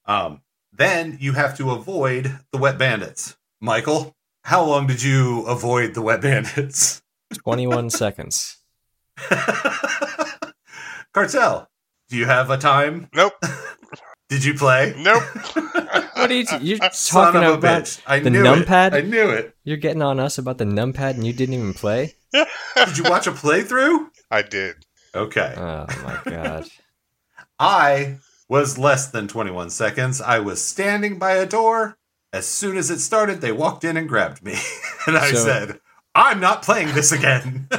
um then you have to avoid the wet bandits michael how long did you avoid the wet bandits 21 seconds. cartel do you have a time Nope. did you play Nope. What are you you're Son talking of a about bitch. I the knew numpad? it. I knew it. You're getting on us about the numpad and you didn't even play? Did you watch a playthrough? I did. Okay. Oh my god. I was less than 21 seconds. I was standing by a door. As soon as it started, they walked in and grabbed me. and I So- said, I'm not playing this again.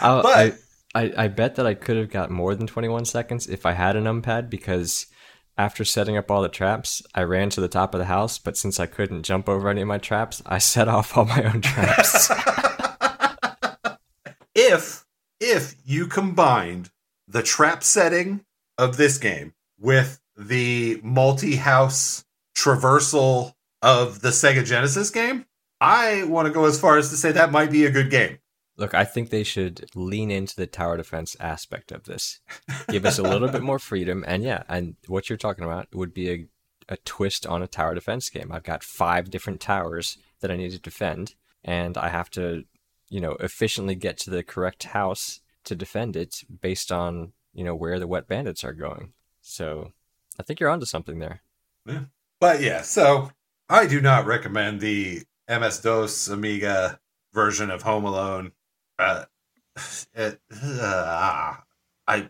But- I, I I bet that I could have got more than 21 seconds if I had a numpad because after setting up all the traps, I ran to the top of the house, but since I couldn't jump over any of my traps, I set off all my own traps. if if you combined the trap setting of this game with the multi-house traversal of the Sega Genesis game, I want to go as far as to say that might be a good game. Look, I think they should lean into the tower defense aspect of this. Give us a little bit more freedom. And yeah, and what you're talking about would be a, a twist on a tower defense game. I've got five different towers that I need to defend, and I have to, you know, efficiently get to the correct house to defend it based on, you know, where the wet bandits are going. So I think you're onto something there. But yeah, so I do not recommend the MS DOS Amiga version of Home Alone. Uh, it, uh, I,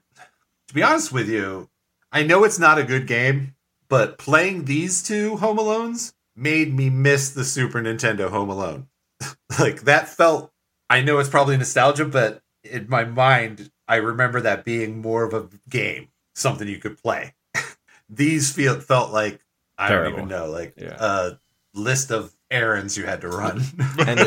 to be honest with you, I know it's not a good game, but playing these two Home Alones made me miss the Super Nintendo Home Alone. like that felt. I know it's probably nostalgia, but in my mind, I remember that being more of a game, something you could play. These feel felt like I don't even know, like Yeah. a list of errands you had to run. And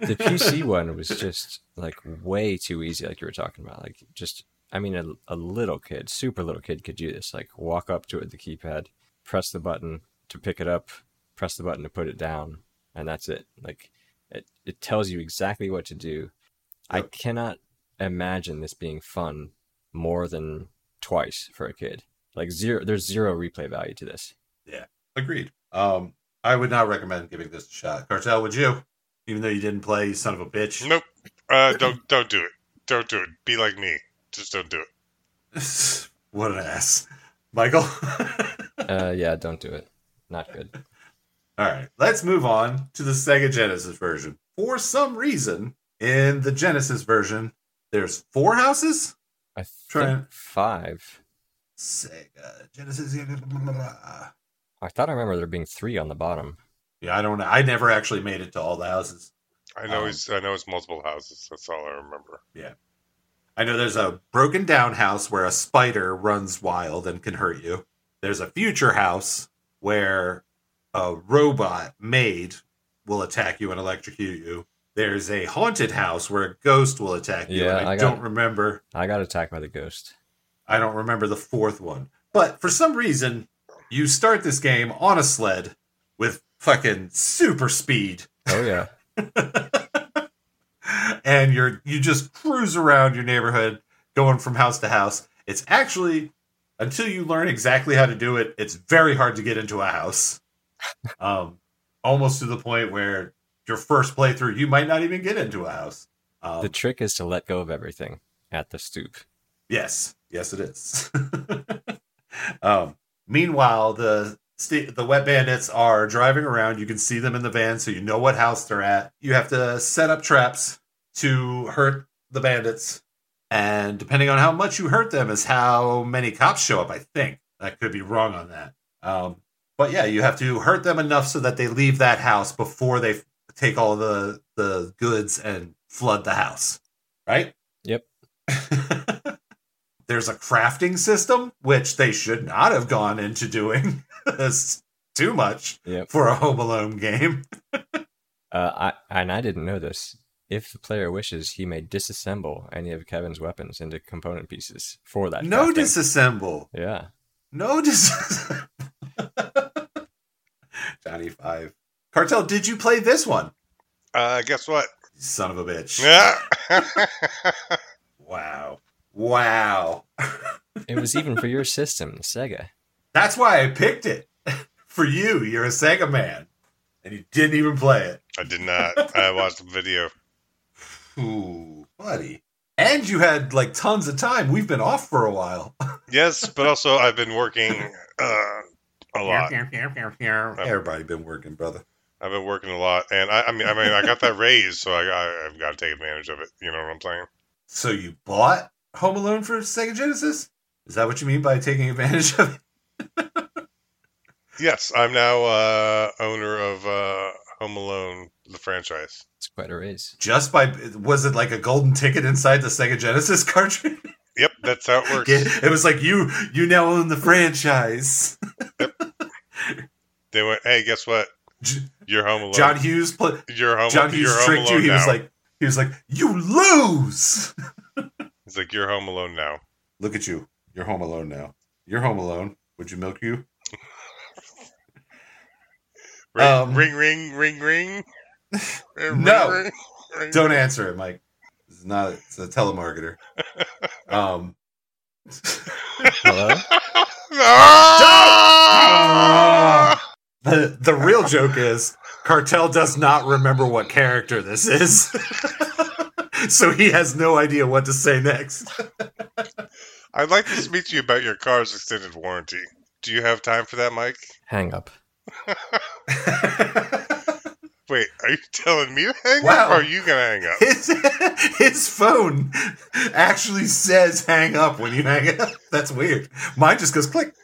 the PC one was just like way too easy, like you were talking about. Like just, I mean, a, a little kid, super little kid, could do this. Like walk up to it, the keypad, press the button to pick it up, press the button to put it down, and that's it. Like it, it tells you exactly what to do. I cannot imagine this being fun more than twice for a kid. Like zero, there's zero replay value to this. Yeah, agreed. Um, I would not recommend giving this a shot. Cartel, would you? Even though you didn't play, you son of a bitch. nope. Uh, don't don't do it. Don't do it. Be like me. Just don't do it. what an ass. Michael? Uh, yeah, don't do it. Not good. All right, let's move on to the Sega Genesis version. For some reason, in the Genesis version, there's four houses. I think it. five. Sega Genesis. I thought I remember there being three on the bottom. Yeah, I don't. I never actually made it to all the houses. I know Um, he's. I know it's multiple houses. That's all I remember. Yeah, I know there's a broken down house where a spider runs wild and can hurt you. There's a future house where a robot maid will attack you and electrocute you. There's a haunted house where a ghost will attack you. Yeah, I, I got- don't remember. I got attacked by the ghost. I don't remember the fourth one. But for some reason, you start this game on a sled with fucking super speed Oh yeah, and you're you just cruise around your neighborhood going from house to house. It's actually until you learn exactly how to do it, it's very hard to get into a house. Um almost to the point where your first playthrough you might not even get into a house. Um, the trick is to let go of everything at the stoop. Yes, yes, it is. um, meanwhile, the st- the wet bandits are driving around. You can see them in the van, so you know what house they're at. You have to set up traps to hurt the bandits, and depending on how much you hurt them, is how many cops show up. I think I could be wrong on that. Um, but yeah, you have to hurt them enough so that they leave that house before they take all the the goods and flood the house. Right. Yep. There's a crafting system, which they should not have gone into doing. Too much Yep. for a Home Alone game. Uh, I and I didn't know this. If the player wishes, he may disassemble any of Kevin's weapons into component pieces for that. No crafting. disassemble. Yeah. No disassemble. Johnny Five. Cartel, did you play this one? Uh, guess what? Son of a bitch. Yeah. Wow. Wow. It was even for your system, Sega. That's why I picked it. For you, you're a Sega man. And you didn't even play it. I did not. I watched the video. Ooh, buddy. And you had like tons of time. We've been off for a while. Yes, but also I've been working uh, a lot. Everybody been working, brother. I've been working a lot, and I, I mean, I mean, I got that raise, so I, I, I've got to take advantage of it. You know what I'm saying? So you bought Home Alone for Sega Genesis? Is that what you mean by taking advantage of it? Yes, I'm now uh, owner of uh, Home Alone, the franchise. It's quite a raise. Just by was it like a golden ticket inside the Sega Genesis cartridge? Yep, that's how it works. it was like you you now own the franchise. They went, hey, guess what? J- You're Home Alone. John Hughes pl- you're home. John you're Hughes home tricked you. alone He was like he was like you lose. He's like, you're home alone now. Look at you. You're home alone now. You're home alone. Would you milk you? Ring, Um, ring, ring, ring, ring. Ring, No. ring, ring. Don't answer it, Mike. It's not. It's a telemarketer. Um. Hello? No! The the real joke is Cartel does not remember what character this is. so he has no idea what to say next. I'd like to speak to you about your car's extended warranty. Do you have time for that, Mike? Hang up. Wait, are you telling me to hang Wow. up or are you going to hang up? his, his phone actually says hang up when you hang up. That's weird. Mine just goes click.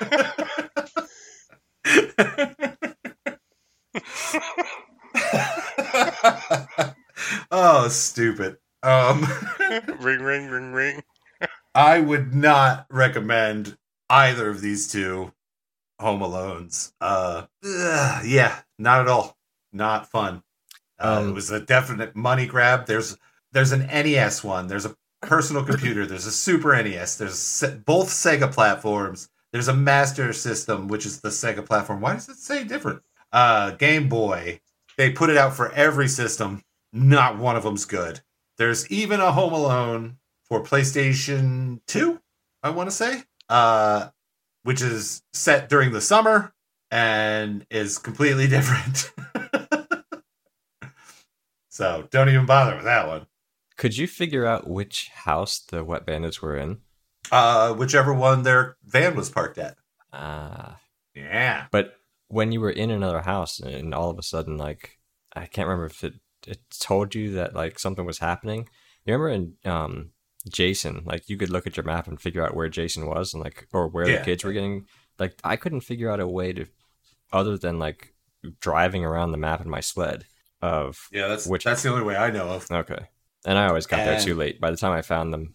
oh, stupid. Um, ring, ring, ring, ring. I would not recommend either of these two Home Alones. Uh, ugh, yeah, not at all. Not fun. Uh, Um, it was a definite money grab. There's there's an NES one. There's a personal computer. There's a Super NES. There's se- both Sega platforms. There's a Master System, which is the Sega platform. Why does it say different? Uh, Game Boy. They put it out for every system. Not one of them's good. There's even a Home Alone for PlayStation 2, I want to say, uh, which is set during the summer and is completely different. so don't even bother with that one. Could you figure out which house the Wet Bandits were in? Uh, whichever one their van was parked at. Ah. Yeah. But when you were in another house and all of a sudden, like, I can't remember if it, it told you that, like, something was happening. You remember in um, Jason, like, you could look at your map and figure out where Jason was and, like, or where Yeah. the kids were getting. Like, I couldn't figure out a way to, other than, like, driving around the map in my sled of, Yeah, that's Which- that's the only way I know of. okay. And I always got there too late. By the time I found them, the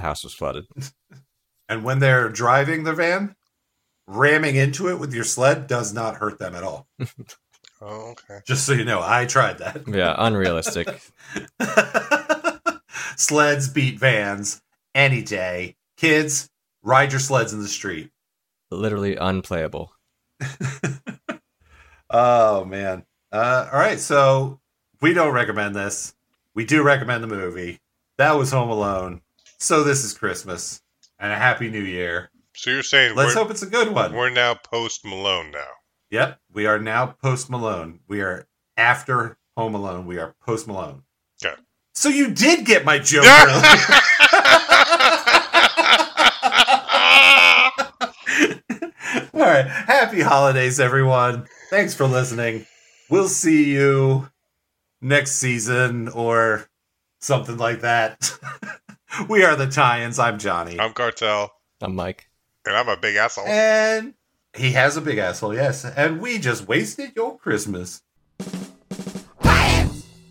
house was flooded. And when they're driving the van, ramming into it with your sled does not hurt them at all. Oh, okay. Just so you know, I tried that. Yeah, unrealistic. sleds beat vans any day. Kids, ride your sleds in the street. Literally unplayable. Oh man. Uh, all right, so we don't recommend this. We do recommend the movie. That was Home Alone. So this is Christmas and a Happy New Year. So you're saying Let's hope it's a good one. we're now post Malone now. Yep, we are now post Malone. We are after Home Alone. We are post Malone. Okay. So you did get my joke earlier. All right. Happy holidays, everyone. Thanks for listening. We'll see you next season or something like that. we are the Tie-ins. I'm Johnny. I'm Cartel, I'm Mike. and I'm a big asshole. And he has a big asshole, yes. And we just wasted your Christmas.